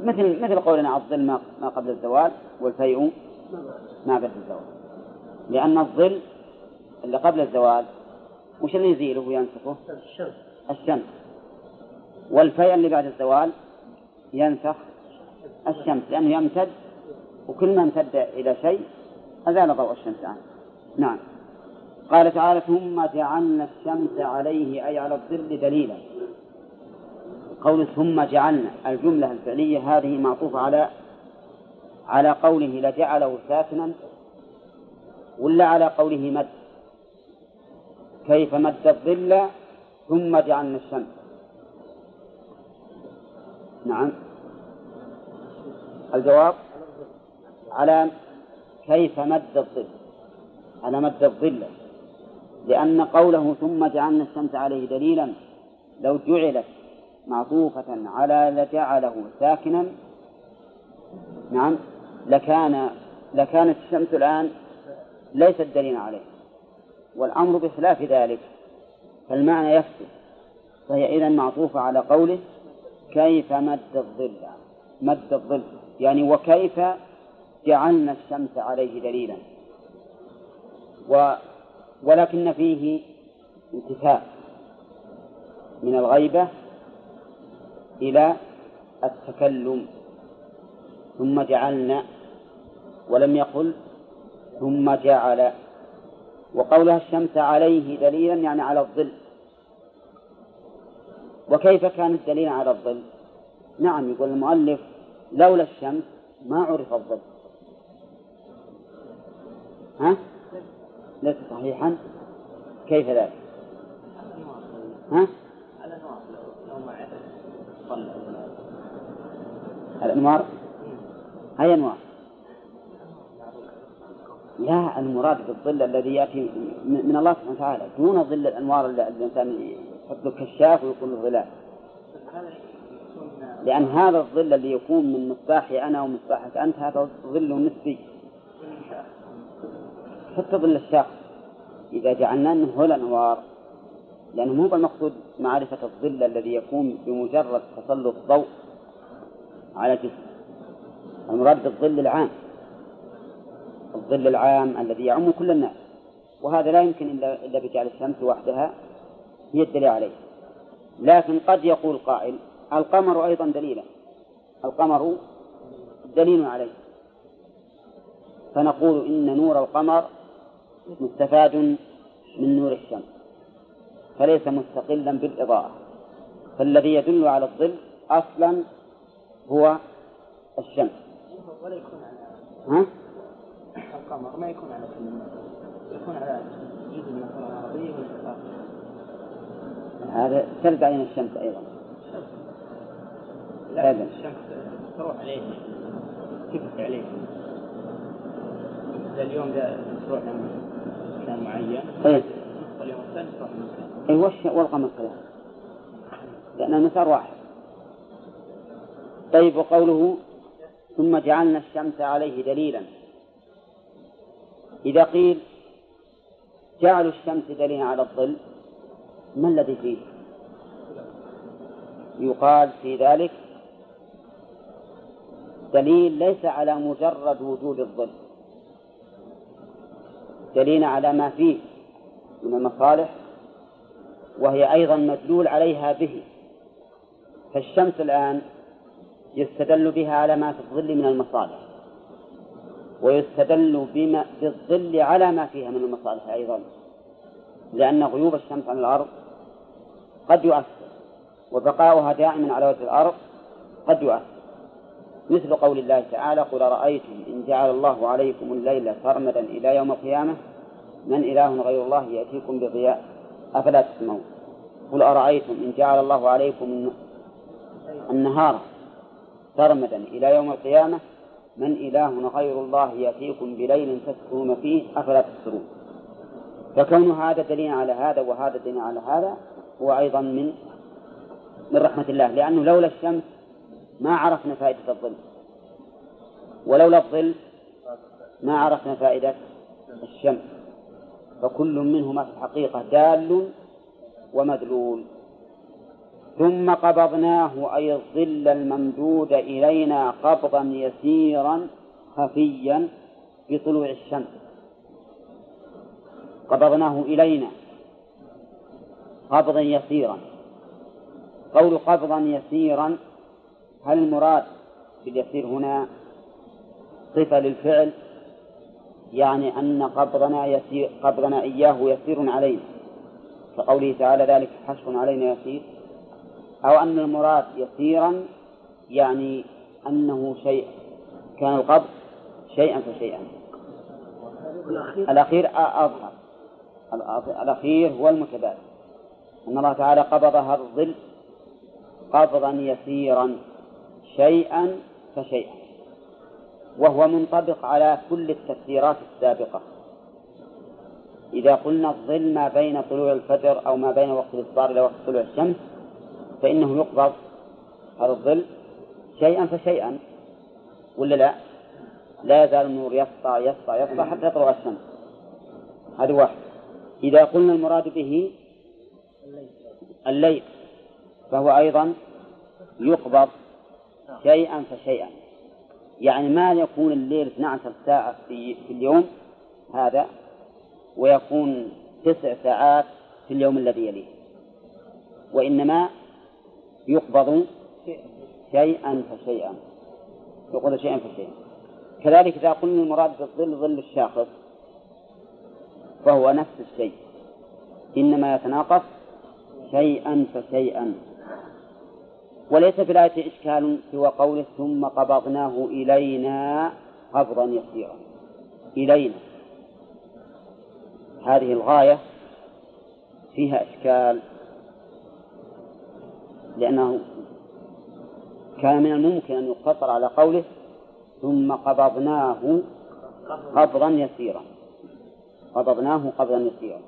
مثل مثل قولنا الظل ما قبل الزوال والفيء ما بعد الزوال. لأن الظل اللي قبل الزوال وش اللي يزيله وينسخه؟ الشمس. الشمس والفيء اللي بعد الزوال ينسخ الشمس. لأنه يمتد وكل ما امتد إلى شيء أزال ضوء الشمس. عنه نعم. قال تعالى ثم جعلنا الشمس عليه أي على الظل دليلا. قول ثم جعلنا الجملة الفعلية هذه معطوفة على على قوله لجعله ساكنا ولا على قوله مد؟ كيف مد الظل ثم جعلنا الشمس؟ نعم. الجواب؟ على كيف مد الظل؟ على مد الظل. لأن قوله ثم جعلنا الشمس عليه دليلا لو جعلت معطوفة على لجعله ساكنا نعم لكان لكانت الشمس الآن ليست دليلا عليه. والأمر بخلاف ذلك فالمعنى يفسد فهي إذا معطوفة على قوله كيف مد الظل مد الظل يعني وكيف جعلنا الشمس عليه دليلا. و ولكن فيه انتفاء من الغيبة إلى التكلم. ثم جعلنا ولم يقل ثم جعل. وقولها الشمس عليه دليلا يعني على الظل. وكيف كانت دليلا على الظل؟ نعم يقول المؤلف لولا الشمس ما عرف الظل. ها؟ ليس صحيحا. كيف ذلك؟ ها؟ الأنوار هي أنوار؟ لا المراد بالظل الذي يأتي من الله سبحانه وتعالى. دون ظل الأنوار اللي الإنسان يحط له كشاف ويقول الظلال لأن هذا الظل اللي يكون من مصباحي أنا ومصباحك أنت هذا ظل نسبي. حتى ظل الشخص إذا جعلنا منه هو الأنوار لأنه مو بالمقصود معرفة الظل الذي يكون بمجرد تسلط ضوء على جسم. المراد بالظل العام. الظل العام الذي يعم كل الناس. وهذا لا يمكن إلا إلا بجعل الشمس وحدها هي الدليل عليه. لكن قد يقول قائل القمر أيضا دليلا. القمر دليل عليه. فنقول إن نور القمر مستفاد من نور الشمس فليس مستقلا بالإضاءة. فالذي يدل على الظل أصلا هو الشمس. ولا يكون على ها؟ القمر ما يكون على يكون على جزء من الكرة الأرضية هذا سلب عين الشمس أيضا. لا الشمس تروح عليه تبكي عليه. اليوم ده تروح مكان معين. واليوم الثاني تروح مكان اي والقمر كذلك لأن المسار واحد. طيب وقوله ثم جعلنا الشمس عليه دليلا. إذا قيل جعلوا الشمس دليلا على الظل ما الذي فيه؟ يقال في ذلك دليل ليس على مجرد وجود الظل. دليل على ما فيه من المصالح وهي أيضا مدلول عليها به. فالشمس الآن يستدل بها على ما في الظل من المصالح ويستدل بما بالظل على ما فيها من المصالح أيضا لأن غيوب الشمس عن الأرض قد يؤثر وبقاؤها دائما على وجه الأرض قد يؤثر. مثل قول الله تعالى قل أرأيتم إن جعل الله عليكم الليل سرمدا إلى يوم القيامة؟ من إله غير الله يأتيكم بضياء؟ أفلا تسمعون. قل أرأيتم إن جعل الله عليكم النهار سرمدا إلى يوم القيامة؟ من إله غير الله يأتيكم بليل تسكنون فيه؟ أفلا تبصرون. فكون هذا دليل على هذا وهذا دليل على هذا هو أيضا من من رحمة الله لأنه لولا الشمس ما عرفنا فائدة الظل. ولولا الظل ما عرفنا فائدة الشمس. فكل منهما في الحقيقة دال ومدلول. ثم قبضناه أي الظل الممدود إلينا قبضا يسيرا خفيا بطلوع الشمس. قبضناه إلينا قبضا يسيرا. قول قبضا يسيرا هل المراد باليسير هنا صفة للفعل؟ يعني أن قبضنا يسير قبضنا إياه يسير علينا. كقوله تعالى ذلك حشر علينا يسير. أو أن المراد يسيرا يعني أنه شيء كان القبض شيئا فشيئا. الأخير أظهر. الأخير هو المتبادل. أن الله تعالى قبض هذا الظل قبضا يسيرا. شيئا فشيئا. وهو منطبق على كل التفسيرات السابقة. إذا قلنا الظل ما بين طلوع الفجر أو ما بين وقت الإصدار إلى وقت طلوع الشمس فإنه يقبض هذا الظل شيئا فشيئا ولا لا؟ لا يزال النور يسطع يسطع يسطع حتى يطلع الشمس. هذا واحد. إذا قلنا المراد به الليل. فهو أيضا يقبض شيئا فشيئا. يعني ما يكون الليل 12 ساعة في, في اليوم هذا ويكون تسع ساعات في اليوم الذي يليه. وإنما يقبض شيئا فشيئا. يقبض شيئا فشيئا. كذلك إذا قلنا المراد بالظل ظل الشاخص فهو نفس الشيء. إنما يتناقص شيئا فشيئا. وليس في الآية إشكال سوى قوله ثم قبضناه إلينا قبضا يسيرا. إلينا. هذه الغاية فيها إشكال لأنه كان من الممكن أن يقتصر على قوله ثم قبضناه قبضا يسيرا. قبضناه قبضا يسيرا.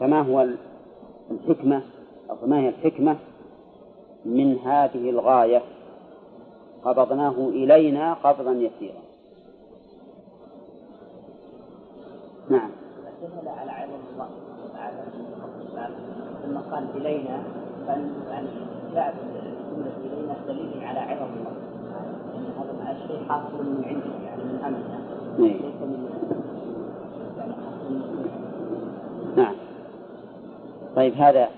فما هو الحكمة؟ أو ما هي الحكمة؟ من هذه الغاية قبضناه إلينا قبضا يسيرا. نعم. دل على علم الله تعالى ثم قال إلينا فأن يعني جاء إلينا دليل على علم الله يعني هذا الشيء حاصل من عنده يعني من أمرنا ليس من يعني نعم. طيب هذا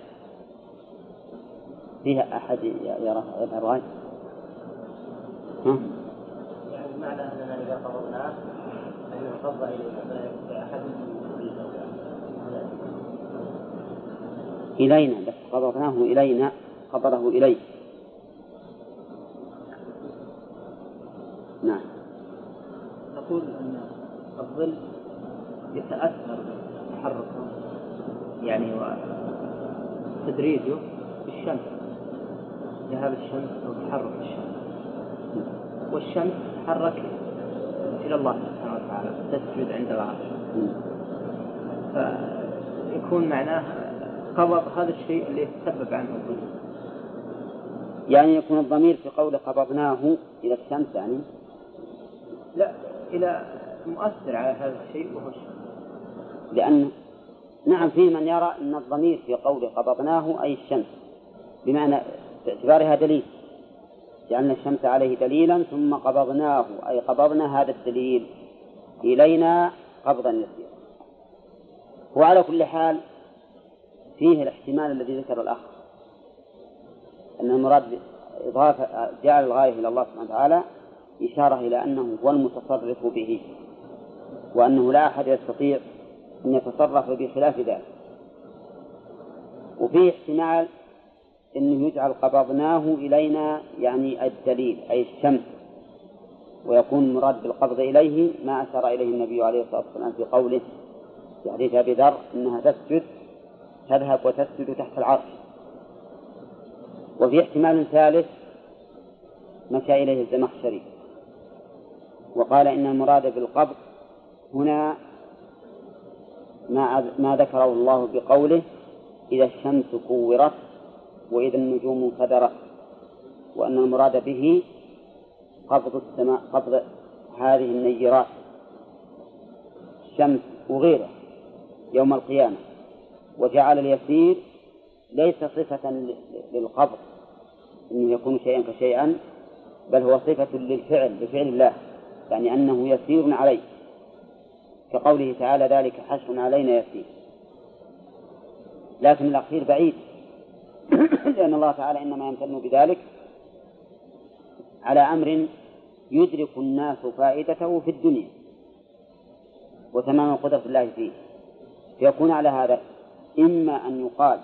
فيها أحد يرى رأي؟ ها؟ يعني معنى أننا إذا قبضناه فإنه قبض إلينا فلا أحد إلينا بس قبضناه إلينا قبضه إليه نعم نقول أن الظل يتأثر بتحرك يعني وتدريجه بالشمس ذهاب الشمس أو تحرك الشمس. والشمس تتحرك إلى الله سبحانه وتعالى تسجد عند العرش. فيكون معناه قبض هذا الشيء اللي يتسبب عنه الظل يعني يكون الضمير في قول قبضناه إلى الشمس يعني؟ لا إلى مؤثر على هذا الشيء وهو الشمس. لأن نعم في من يرى أن الضمير في قول قبضناه أي الشمس بمعنى باعتبارها دليل جعلنا الشمس عليه دليلا ثم قبضناه أي قبضنا هذا الدليل إلينا قبضا يسيرا. وعلى كل حال فيه الاحتمال الذي ذكر الأخ أن المراد إضافة جعل الغاية إلى الله سبحانه وتعالى إشارة إلى أنه هو المتصرف به وأنه لا أحد يستطيع أن يتصرف بخلاف ذلك. وفيه احتمال إنه يجعل قبضناه إلينا يعني الدليل أي الشمس. ويكون المراد بالقبض إليه ما أشار إليه النبي عليه الصلاة والسلام في قوله في حديث أبي ذر إنها تسجد تذهب وتسجد تحت العرش. وفي احتمال ثالث مشى إليه الزمخشري. وقال إن المراد بالقبض هنا ما ما ذكره الله بقوله إذا الشمس كورت وإذا النجوم انكدرت وأن المراد به قبض السماء قبض هذه النيرات الشمس وغيره يوم القيامة. وجعل اليسير ليس صفة للقبض أنه يكون شيئا فشيئا بل هو صفة للفعل لفعل الله يعني أنه يسير عليه. كقوله تعالى ذلك حشر علينا يسير. لكن الأخير بعيد. لأن الله تعالى إنما يمتن بذلك على أمر يدرك الناس فائدته في الدنيا وتمام قدرة الله فيه. فيكون على هذا إما أن يقال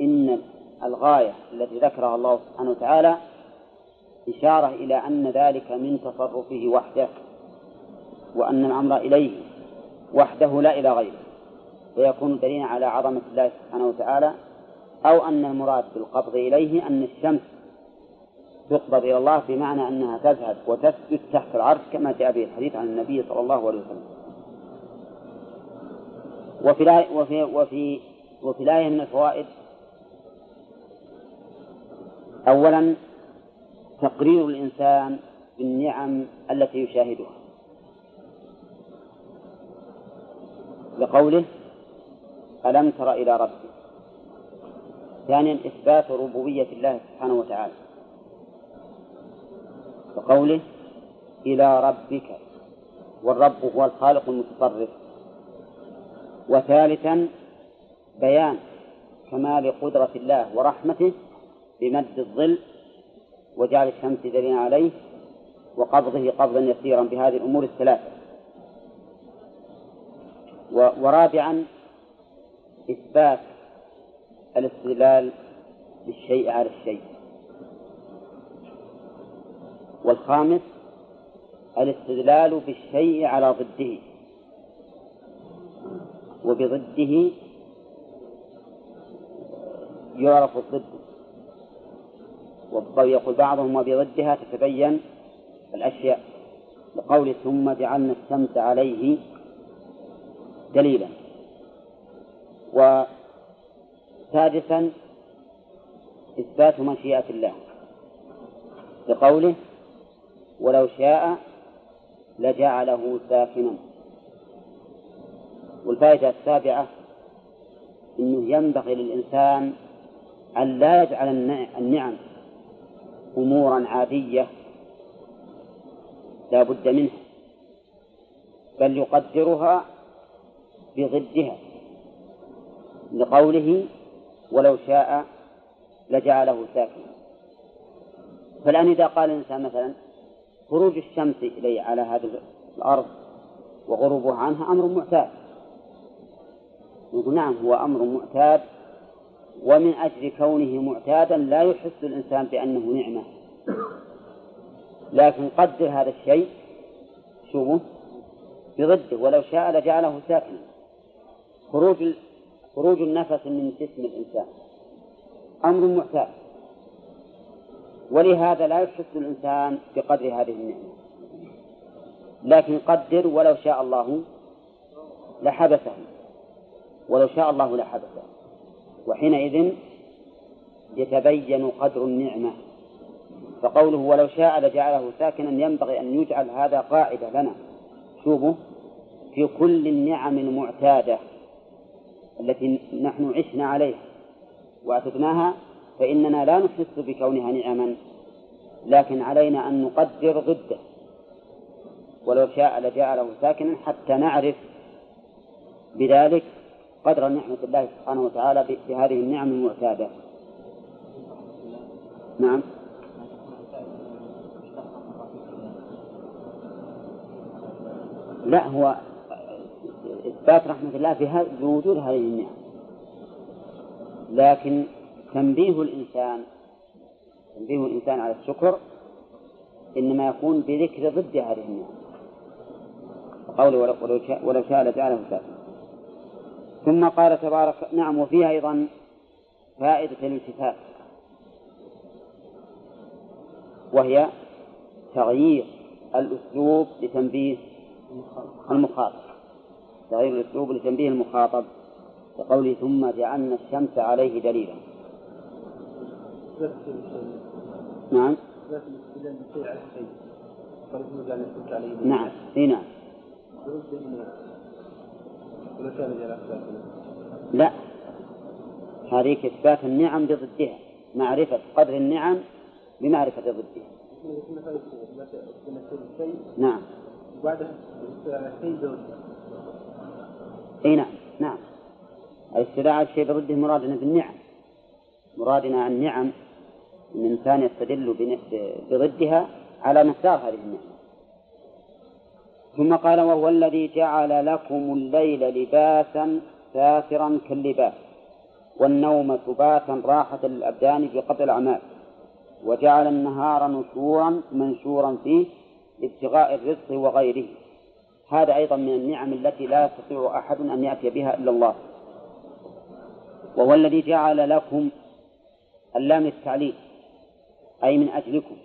إن الغاية التي ذكرها الله سبحانه وتعالى إشارة إلى أن ذلك من تصرفه وحده وأن الأمر إليه وحده لا إلى غيره فيكون دليلا على عظمة الله سبحانه وتعالى أو أن المراد بالقبض إليه أن الشمس تقبض إلى الله بمعنى أنها تذهب وتسجد تحت العرش كما جاء به الحديث عن النبي صلى الله عليه وسلم. وفي وفي وفي وفي الآية من الفوائد أولا تقرير الإنسان بالنعم التي يشاهدها. لقوله ألم تر إلى ربك؟ ثانيا إثبات ربوبية الله سبحانه وتعالى. وقوله إلى ربك. والرب هو الخالق المتصرف وثالثا بيان كمال قدرة الله ورحمته بمد الظل وجعل الشمس دليلا عليه وقبضه قبضا يسيرا بهذه الأمور الثلاثة. ورابعا إثبات الاستدلال بالشيء على الشيء. والخامس الاستدلال بالشيء على ضده. وبضده يعرف الضد. ويقول بعضهم وبضدها تتبين الأشياء. لقول ثم جعلنا الشمس عليه دليلا. وسادسا إثبات مشيئة الله. لقوله ولو شاء لجعله ساكنا. والفائدة السابعة أنه ينبغي للإنسان أن لا يجعل النعم أمورا عادية لا بد منها بل يقدرها بضدها. لقوله ولو شاء لجعله ساكنا. فالآن إذا قال الإنسان مثلا خروج الشمس إلي على هذه الأرض وغروبها عنها أمر معتاد. نقول نعم هو أمر معتاد ومن أجل كونه معتادا لا يحس الإنسان بأنه نعمة. لكن قدر هذا الشيء شوفوا بضده ولو شاء لجعله ساكنا. خروج خروج النفس من جسم الإنسان. أمر معتاد. ولهذا لا يحس الإنسان بقدر هذه النعمة. لكن قدر ولو شاء الله لحبسه. ولو شاء الله لحبسه. وحينئذ يتبين قدر النعمة. فقوله ولو شاء لجعله ساكنا ينبغي أن يجعل هذا قاعدة لنا. شوفوا في كل النعم المعتادة. التي نحن عشنا عليها واعتدناها فإننا لا نحس بكونها نعما لكن علينا أن نقدر ضده. ولو شاء لجعله ساكنا حتى نعرف بذلك قدر نعمة الله سبحانه وتعالى بهذه النعم المعتادة. نعم. لا هو إثبات رحمة الله بوجود هذه النعم. لكن تنبيه الإنسان تنبيه الإنسان على الشكر إنما يكون بذكر ضد هذه النعم. قوله ولو شاء, لجعله سافلا ثم قال تبارك نعم وفيها أيضا فائدة الالتفات وهي تغيير الأسلوب لتنبيه المخاطب. تغيير الأسلوب لتنبيه المخاطب كقوله ثم جعلنا الشمس عليه دليلا. نعم. نعم. إي نعم. لا. هذه إثبات النعم بضدها معرفة قدر النعم بمعرفة ضدها. نعم. بعدها إي نعم نعم. الاستدعاء الشيء بضده مرادنا بالنعم. مرادنا النعم إن الإنسان يستدل بضدها على مقدار هذه النعمه ثم قال وهو الذي جعل لكم الليل لباسا ساترا كاللباس والنوم سباتا راحة للأبدان بقطع الأعمال وجعل النهار نشورا منشورا فيه لابتغاء الرزق وغيره. هذا أيضا من النعم التي لا يستطيع أحد أن يأتي بها إلا الله. وهو الذي جعل لكم اللام التعليل أي من أجلكم.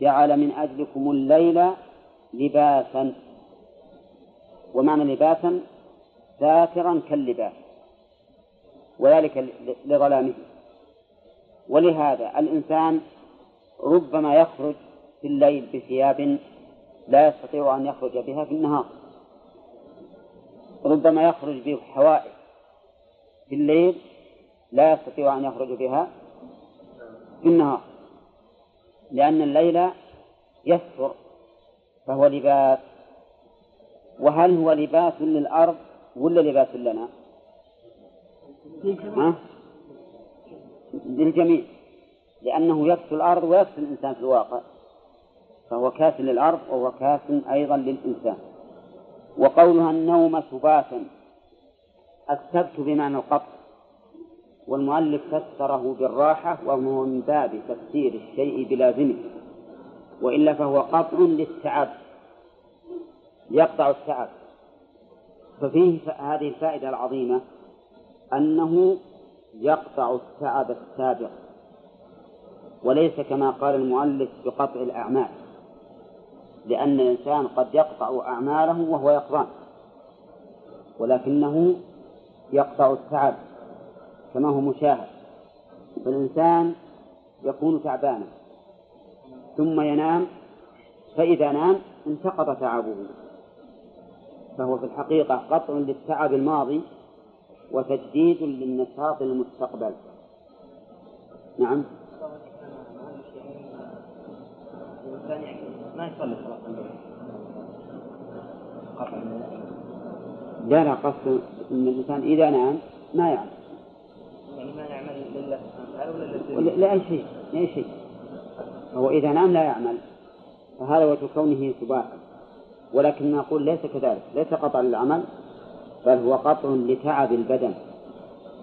جعل من أجلكم الليل لباسا. ومعنى لباسا ساترا كاللباس وذلك لظلامه. ولهذا الإنسان ربما يخرج في الليل بثياب لا يستطيع أن يخرج بها في النهار ربما يخرج بحوائج في الليل لا يستطيع أن يخرج بها في النهار لأن الليل يستر فهو لباس وهل هو لباس للأرض ولا لباس لنا؟ ها؟ للجميع لأنه يكسو الأرض ويكسو الإنسان في الواقع فهو كاس للأرض وهو كاس أيضا للإنسان. وقولها النوم سباتا السبت بمعنى القطع. والمؤلف فسره بالراحة وهو من باب تفسير الشيء بلازمه. وإلا فهو قطع للتعب. يقطع التعب. ففيه هذه الفائدة العظيمة أنه يقطع التعب السابق. وليس كما قال المؤلف بقطع الأعمال. لأن الإنسان قد يقطع أعماله وهو يقظان ولكنه يقطع التعب كما هو مشاهد. فالإنسان يكون تعبانا ثم ينام فإذا نام انتقض تعبه. فهو في الحقيقة قطع للتعب الماضي وتجديد للنشاط المستقبل. نعم. ما يصلي صلاة لا لا قصد إن الإنسان إذا نام ما يعمل. يعني ما يعمل لله سبحانه ولا لا أي شيء لاي شيء. هو إذا نام لا يعمل. فهذا وجه كونه سباحا. ولكن نقول ليس كذلك. ليس قطع للعمل بل هو قطع لتعب البدن.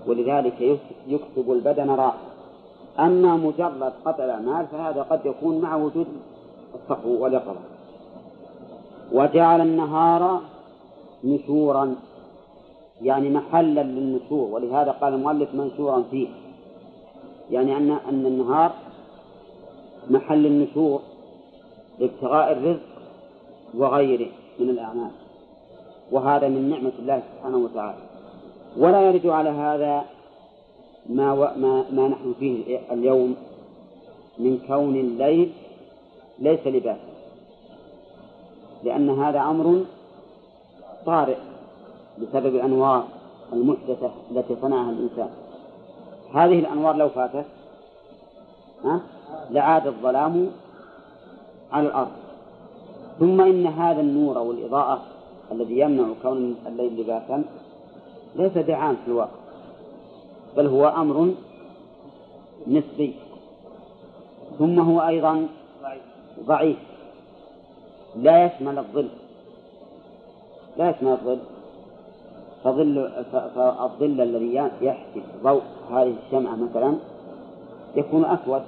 ولذلك يكسب البدن راحة. أما مجرد قطع الأعمال فهذا قد يكون مع وجود الصحو واليقظة. وجعل النهار نشورا يعني محلا للنشور ولهذا قال المؤلف منشورا فيه. يعني أن أن النهار محل النشور لابتغاء الرزق وغيره من الأعمال. وهذا من نعمة الله سبحانه وتعالى. ولا يرد على هذا ما, و... ما ما نحن فيه اليوم من كون الليل ليس لباسا لأن هذا أمر طارئ بسبب الأنوار المحدثة التي صنعها الإنسان. هذه الأنوار لو فاتت ها لعاد الظلام على الأرض. ثم إن هذا النور والإضاءة الذي يمنع كون الليل لباسا ليس بعام في الواقع بل هو أمر نسبي. ثم هو أيضا ضعيف. لا يشمل الظل. لا يشمل الظل. فظل فالظل الذي يحجب ضوء هذه الشمعة مثلا يكون أسود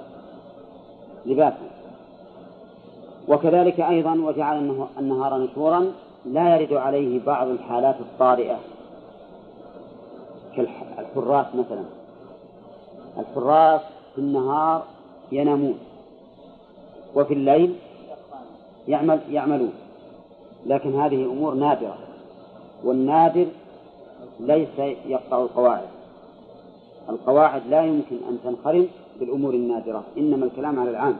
لباسا. وكذلك أيضا وجعل النهار نشورا لا يرد عليه بعض الحالات الطارئة. كالحراس مثلا. الحراس في النهار ينامون. وفي الليل يعمل يعملون. لكن هذه أمور نادرة. والنادر ليس يقطع القواعد. القواعد لا يمكن أن تنخرم بالأمور النادرة إنما الكلام على العام.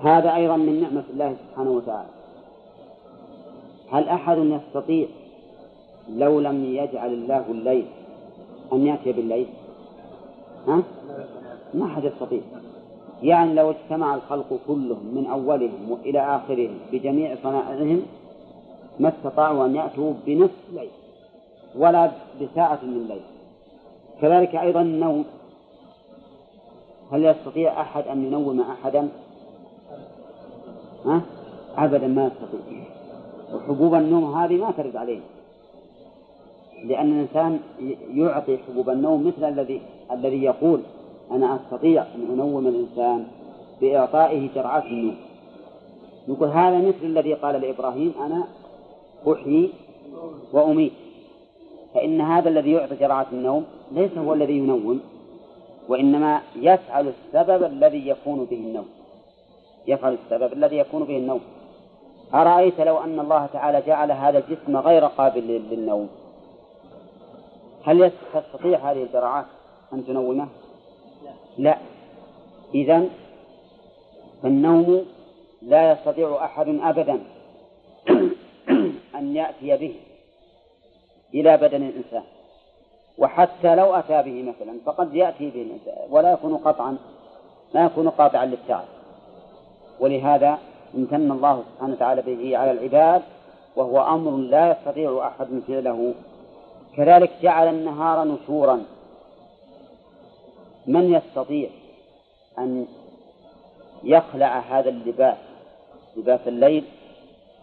هذا أيضا من نعمة الله سبحانه وتعالى. هل أحد يستطيع لو لم يجعل الله الليل أن يأتي بالليل؟ ها؟ ما أحد يستطيع. يعني لو اجتمع الخلق كلهم من أولهم إلى آخرهم بجميع صنائعهم ما استطاعوا أن يأتوا بنصف ليل ولا بساعة من ليل كذلك أيضا النوم. هل يستطيع أحد أن ينوم أحدا؟ ها؟ أبدا ما يستطيع. وحبوب النوم هذه ما ترد عليه. لأن الإنسان يعطي حبوب النوم مثل الذي الذي يقول. أنا أستطيع أن أنوم الإنسان بإعطائه جرعات النوم. يقول هذا مثل الذي قال لإبراهيم أنا أحيي وأميت. فإن هذا الذي يعطي جرعات النوم ليس هو الذي ينوم وإنما يفعل السبب الذي يكون به النوم. يفعل السبب الذي يكون به النوم. أرأيت لو أن الله تعالى جعل هذا الجسم غير قابل للنوم؟ هل تستطيع هذه الجرعات أن تنومه؟ لا. إذا فالنوم لا يستطيع أحد أبدا أن يأتي به إلى بدن الإنسان. وحتى لو أتى به مثلا فقد يأتي به الإنسان ولا يكون قطعا ما يكون قاطعا للتعب. ولهذا امتن الله سبحانه وتعالى به على العباد وهو أمر لا يستطيع أحد فعله كذلك جعل النهار نشورا. من يستطيع أن يخلع هذا اللباس لباس الليل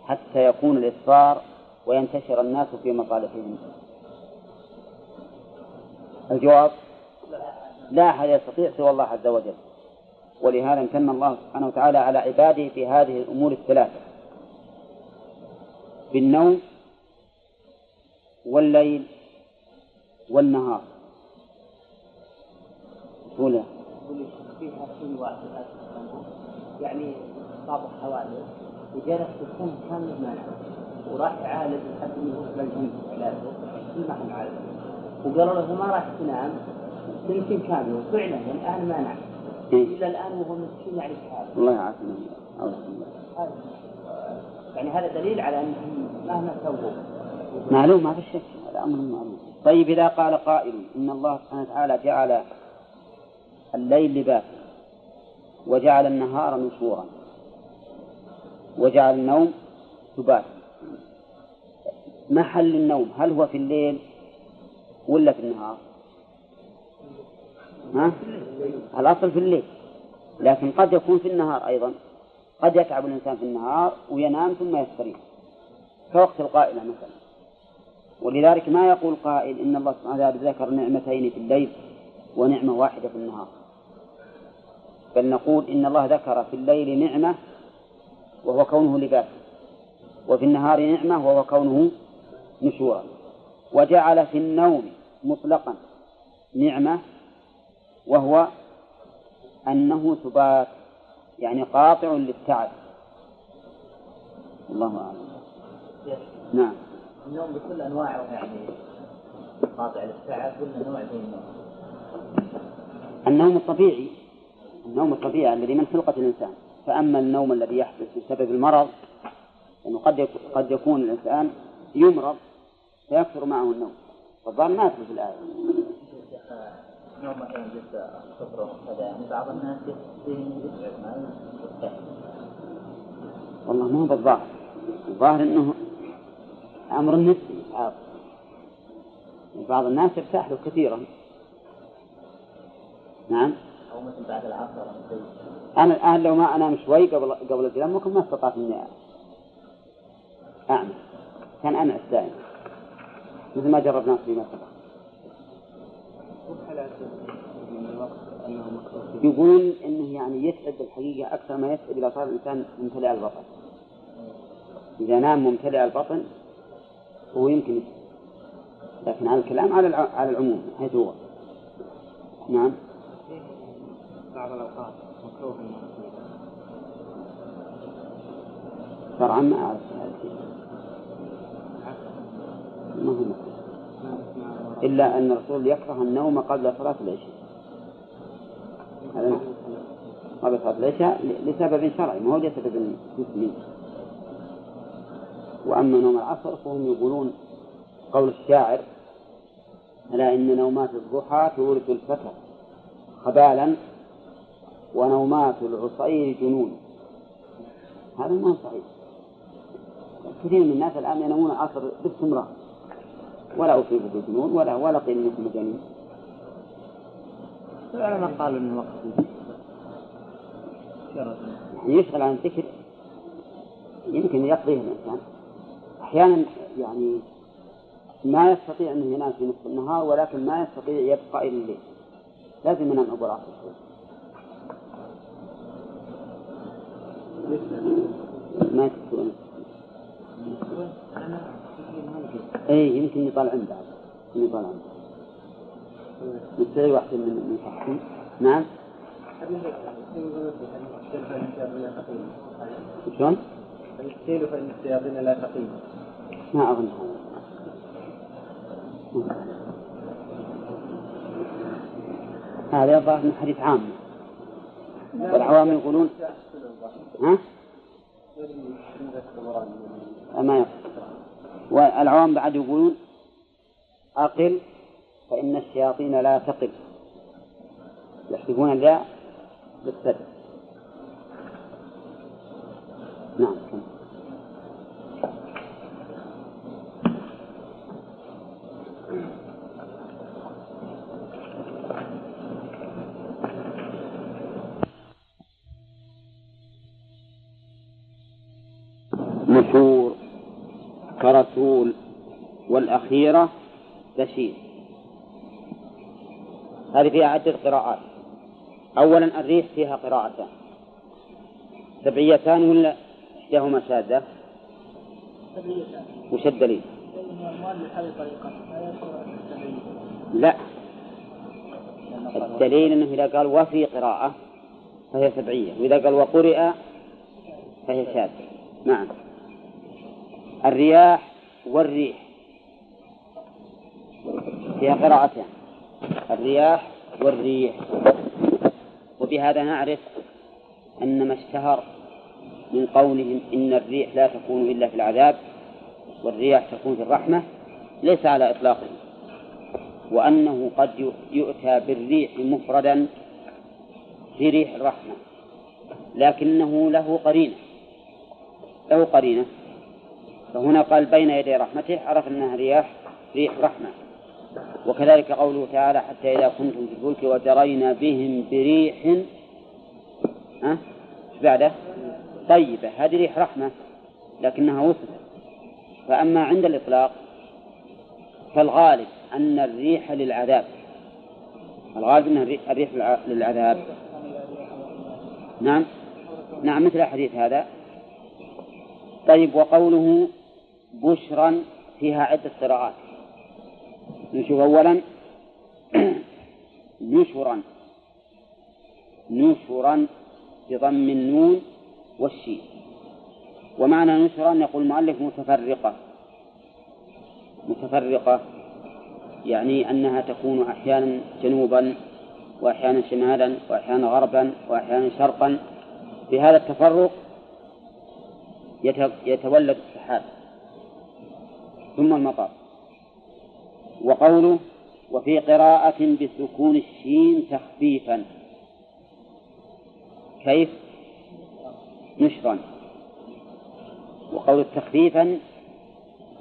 حتى يكون الإسفار وينتشر الناس في مصالحهم؟ الجواب لا أحد يستطيع سوى الله عز وجل. ولهذا امتن الله سبحانه وتعالى على عباده في هذه الأمور الثلاثة بالنوم والليل والنهار. قوله فيها شيء واحد يعني بعض الحوادث وجلس السنة كامل ما وراح يعالج لحد ما يوصل الجنة علاجه. محل عالج وقالوا له ما راح تنام. سنتين كاملة وفعلا الآن ما نعم إلى الآن وهو مسكين يعني حاله. الله يعافينا يعني هذا دليل على أنهم مهما سووا معلوم ما في شك. هذا أمر معلوم طيب إذا قال قائل إن الله سبحانه وتعالى جعل الليل لباسا وجعل النهار نشورا وجعل النوم سباتا محل النوم هل هو في الليل ولا في النهار؟ ها؟ الأصل في الليل لكن قد يكون في النهار أيضا. قد يتعب الإنسان في النهار وينام ثم يستريح. كوقت القائلة مثلا. ولذلك ما يقول قائل إن الله سبحانه وتعالى ذكر نعمتين في الليل ونعمة واحدة في النهار. بل نقول إن الله ذكر في الليل نعمة وهو كونه لباس وفي النهار نعمة وهو كونه نشورا وجعل في النوم مطلقا نعمة وهو أنه سبات يعني قاطع للتعب. الله أعلم. نعم. النوم بكل أنواعه يعني قاطع للتعب ولا نوع النوم؟ النوم الطبيعي النوم الطبيعي الذي من خلقة الإنسان. فأما النوم الذي يحدث بسبب المرض لأنه قد قد يكون الإنسان يمرض فيكثر معه النوم. والظاهر ما يدخل في الآية. نوم مثلا الصبر وكذا يعني بعض الناس يتعب ما والله ما هو بالظاهر. الظاهر إنه أمر نسبي عاطل بعض الناس يرتاح له كثيرا. نعم. أو مثل بعد العصر أنا الان لو ما انام شوي قبل قبل الجلام ممكن ما استطعت إني أعمل. كان أنا دائما مثل ما جربناه فيما سبق يقولون إنه يعني يتعب الحقيقة أكثر ما يتعب إذا صار الإنسان ممتلئ البطن. إذا نام ممتلئ البطن هو يمكن لكن على الكلام على على العموم حيث هو. نعم. بعض الأوقات مكروه شرعا ما أعرف ما هو إلا أن الرسول يكره النوم قبل صلاة العشاء. هذا قبل صلاة العشاء لسبب شرعي ما هو لسبب جسمي وأما نوم العصر فهم يقولون قول الشاعر ألا إن نومات الضحى تورث الفتى خبالا ونومات العصير جنون. هذا ما صحيح. كثير من الناس الآن ينامون العصر باستمرار. ولا أصيبوا بالجنون ولا ولا قيل إنكم مجانين العلماء قالوا إنه وقت يعني يشغل عن الذكر يمكن يقضيه الإنسان. أحيانا يعني ما يستطيع أنه ينام في نصف النهار ولكن ما يستطيع يبقى إلى الليل. لازم ينام أبو العصر ما يستطيع اي يمكن يطالعون بعد يمكن يطالعون نستطيع واحد من من صحتهم نعم؟ شلون؟ السيل فإن الشياطين لا تقيم ما أظن هذا. هذا يظهر من حديث عام والعوام يقولون ها؟ ما والعوام بعد يقولون أقل فإن الشياطين لا تقل. يحسبون الياء بالسد. نعم والأخيرة تشير هذه فيها عدة قراءات. أولا الريح فيها قراءتان. سبعيتان ولا إحداهما شاذة؟ وش الدليل؟ لا. الدليل أنه إذا قال وفي قراءة فهي سبعية وإذا قال وقرئ فهي شاذة. نعم. الرياح والريح. فيها قراءتان الرياح والريح. وبهذا نعرف أن ما اشتهر من قولهم إن الريح لا تكون إلا في العذاب والرياح تكون في الرحمة ليس على إطلاقه وأنه قد يؤتى بالريح مفردا في ريح الرحمة. لكنه له قرينة. له قرينة. فهنا قال بين يدي رحمته عرف أنها رياح ريح رحمة. وكذلك قوله تعالى حتى إذا كنتم في الفلك وجرينا بهم بريح. ها؟ بعده؟ طيبة. هذه ريح رحمة لكنها وصفت فأما عند الإطلاق فالغالب أن الريح للعذاب. الغالب أن الريح للعذاب. نعم؟ نعم مثل الحديث هذا. طيب وقوله بشرا فيها عدة قراءات. نشوف أولا نشرا نشرا بضم النون والشين. ومعنى نشرا يقول المؤلف متفرقة. متفرقة يعني أنها تكون أحيانا جنوبا وأحيانا شمالا وأحيانا غربا وأحيانا شرقا. بهذا التفرق يتولد السحاب ثم المطر وقوله وفي قراءة بسكون الشين تخفيفا. كيف؟ نشرا. وقول تخفيفا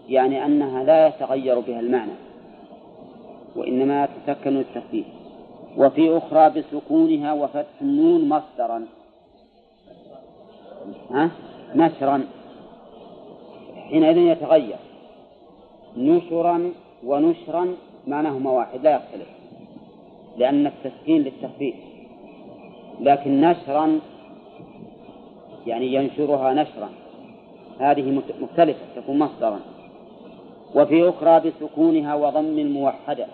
يعني أنها لا يتغير بها المعنى وإنما تسكن التخفيف وفي أخرى بسكونها وفتح النون مصدرا. ها؟ نشرا. حينئذ يتغير. نشرا ونشرا معناهما واحد لا يختلف لأن التسكين للتخفيف لكن نشرا يعني ينشرها نشرا هذه مختلفة تكون مصدرا. وفي أخرى بسكونها وضم الموحدة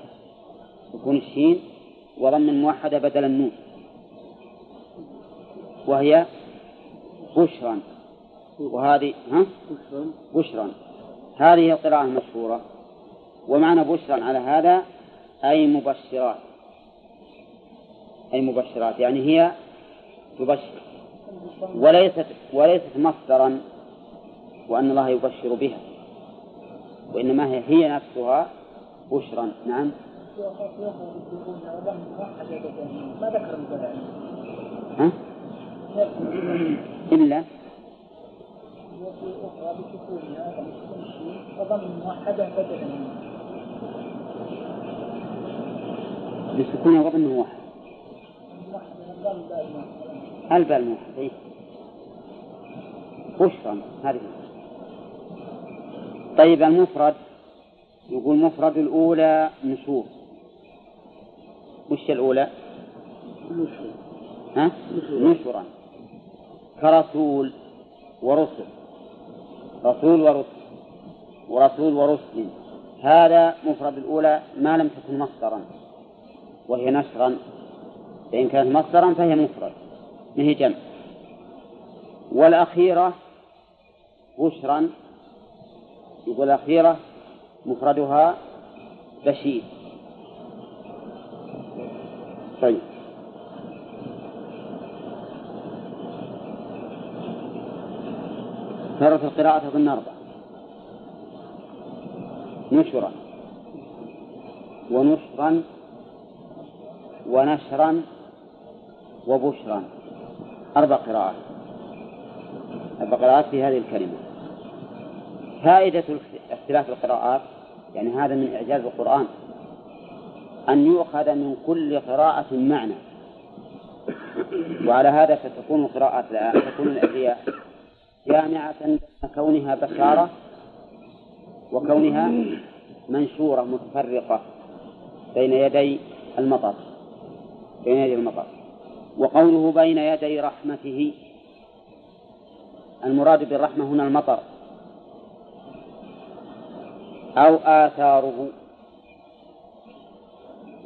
سكون الشين وضم الموحدة بدل النون وهي بشرا. وهذه ها؟ بشرا. هذه القراءة المشهورة. ومعنى بشرا على هذا أي مبشرات. أي مبشرات يعني هي تبشر. وليست وليست مصدرا وأن الله يبشر بها وإنما هي هي نفسها بشرا. نعم. ما ها؟ إلا؟ وفي أخرى بسكونها وضم بدلا بسكون وضم واحد. الباء الموحد إيه؟ بشرا هذه. طيب المفرد يقول مفرد الأولى نشور وش الأولى؟ ها؟ نشرا كرسول ورسل. رسول ورسل. ورسول ورسل. هذا مفرد الأولى ما لم تكن مصدرا وهي نشرا. فإن كانت مصدرا فهي مفرد ما هي جمع. والأخيرة بشرا يقول الأخيرة مفردها بشير. طيب. صارت القراءة أظن أربعة نشرا ونشرا ونشرا وبشرا. أربع قراءات. أربع قراءات في هذه الكلمة. فائدة اختلاف القراءات يعني هذا من إعجاز القرآن أن يؤخذ من كل قراءة معنى. وعلى هذا فتكون القراءات تكون الأشياء جامعة كونها بشارة وكونها منشورة متفرقة بين يدي المطر بين يدي المطر. وقوله بين يدي رحمته المراد بالرحمة هنا المطر. أو آثاره.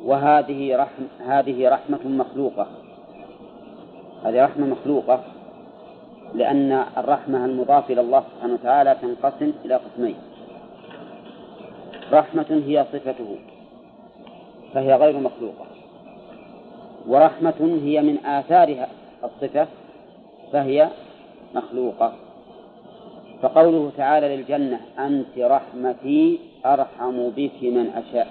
وهذه رحم هذه رحمة مخلوقة. هذه رحمة مخلوقة لأن الرحمة المضافة إلى الله سبحانه وتعالى تنقسم إلى قسمين. رحمة هي صفته فهي غير مخلوقة. ورحمة هي من آثارها الصفة فهي مخلوقة. فقوله تعالى للجنة أنت رحمتي أرحم بك من أشاء.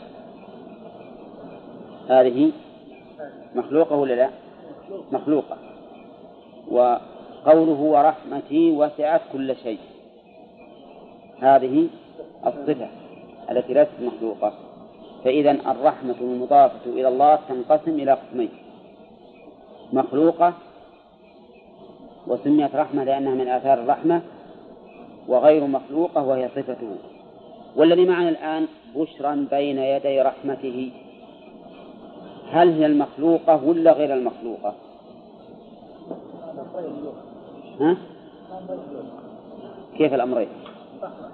هذه مخلوقة ولا لا؟ مخلوقة. وقوله ورحمتي وسعت كل شيء. هذه الصفة. التي ليست مخلوقة فإذا الرحمة المضافة إلى الله تنقسم إلى قسمين مخلوقة وسميت رحمة لأنها من آثار الرحمة وغير مخلوقة وهي صفته والذي معنا الآن بشرا بين يدي رحمته هل هي المخلوقة ولا غير المخلوقة؟ ها؟ كيف الأمرين؟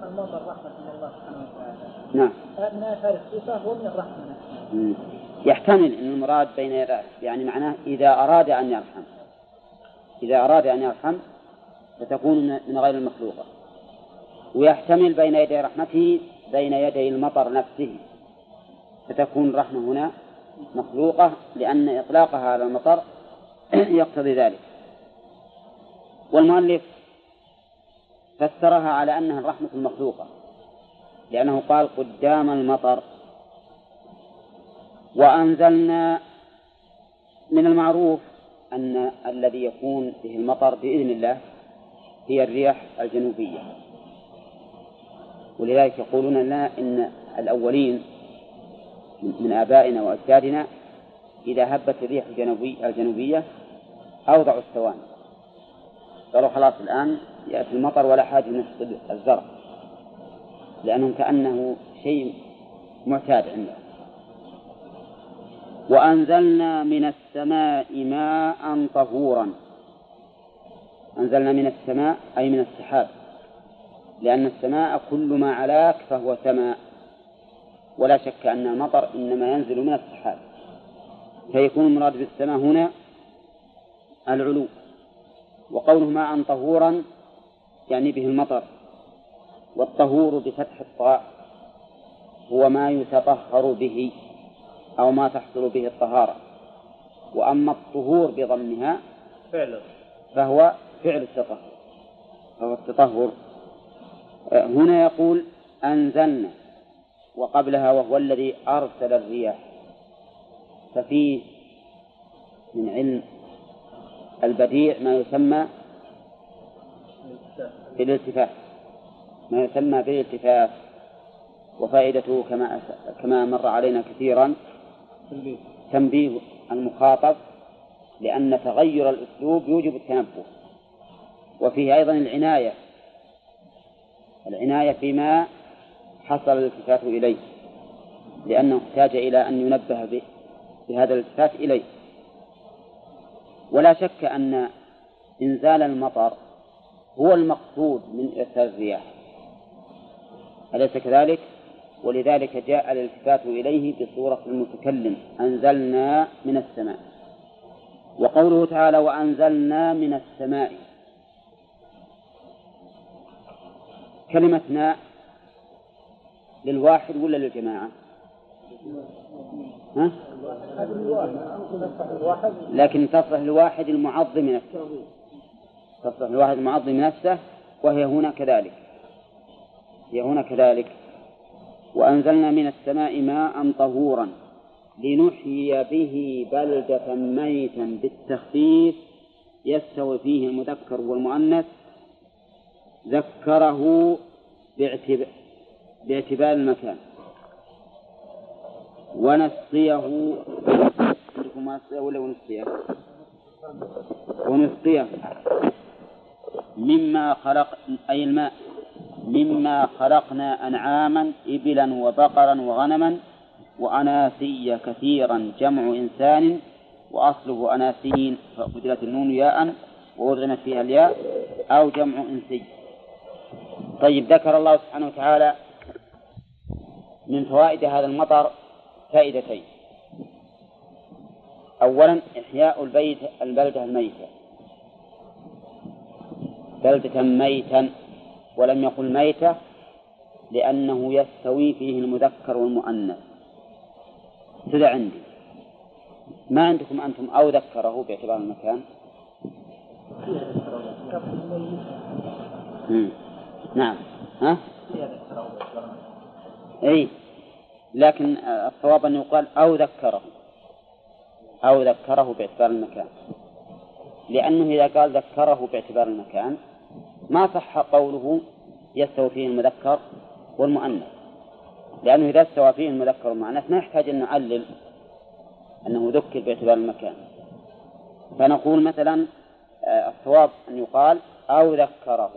المنظر رحمة من الله سبحانه وتعالى نعم. من آثار الصفة ومن الرحمة نفسها يحتمل أن المراد بين يديه يعني معناه إذا أراد أن يرحم. إذا أراد أن يرحم فتكون من غير المخلوقة. ويحتمل بين يدي رحمته بين يدي المطر نفسه. فتكون الرحمة هنا مخلوقة لأن إطلاقها على المطر يقتضي ذلك. والمؤلف فسرها على أنها الرحمة المخلوقة لأنه قال قدام المطر. وأنزلنا من المعروف أن الذي يكون به المطر بإذن الله هي الرياح الجنوبية. ولذلك يقولون لنا إن الأولين من آبائنا وأجدادنا إذا هبت الريح الجنوبية, أوضعوا الثواني قالوا خلاص الآن يأتي المطر ولا حاجة نحصد الزرع. لأنهم كأنه شيء معتاد عندهم وأنزلنا من السماء ماء طهورا. أنزلنا من السماء أي من السحاب. لأن السماء كل ما علاك فهو سماء. ولا شك أن المطر إنما ينزل من السحاب. فيكون المراد بالسماء هنا العلو. وقوله ماء طهورا يعني به المطر والطهور بفتح الطاء هو ما يتطهر به أو ما تحصل به الطهارة. وأما الطهور بضمها فعل. فهو فعل التطهر فهو التطهر. هنا يقول أنزلنا وقبلها وهو الذي أرسل الرياح. ففيه من علم البديع ما يسمى بالالتفات ما يسمى بالالتفات وفائدته كما كما مر علينا كثيرا تنبيه. المخاطب لأن تغير الأسلوب يوجب التنبه. وفيه أيضا العناية. العناية فيما حصل الالتفات إليه. لأنه احتاج إلى أن ينبه بهذا الالتفات إليه. ولا شك أن إنزال المطر هو المقصود من إرسال الرياح أليس كذلك؟ ولذلك جاء الالتفات إليه بصورة المتكلم أنزلنا من السماء وقوله تعالى وأنزلنا من السماء كلمة ناء للواحد ولا للجماعة؟ ها؟ لكن تصلح لواحد المعظم نفسه تصلح. لواحد المعظم نفسه وهي هنا كذلك. هي هنا كذلك. وأنزلنا من السماء ماء طهورا لنحيي به بلدة ميتا بالتخفيف يستوي فيه المذكر والمؤنث. ذكره باعتبار المكان. ونسقيه. ونسقيه؟ ونسقيه. مما خلق أي الماء مما خلقنا أنعاما إبلا وبقرا وغنما وأناسيا كثيرا جمع إنسان وأصله أناسين فبدلت النون ياء وأدغمت فيها الياء أو جمع إنسي. طيب ذكر الله سبحانه وتعالى من فوائد هذا المطر فائدتين. أولا إحياء البيت البلدة الميتة. بلدة ميتا ولم يقل ميتة لأنه يستوي فيه المذكر والمؤنث. هذا عندي. ما عندكم أنتم أو ذكره باعتبار المكان. نعم. ها؟ أي. لكن الصواب أن يقال أو ذكره. أو ذكره باعتبار المكان. لأنه إذا قال ذكره باعتبار المكان ما صح قوله يستوي فيه المذكر والمؤنث. لأنه إذا استوى فيه المذكر والمؤنث ما يحتاج أن نعلل أنه ذكر باعتبار المكان. فنقول مثلا الصواب أن يقال أو ذكره.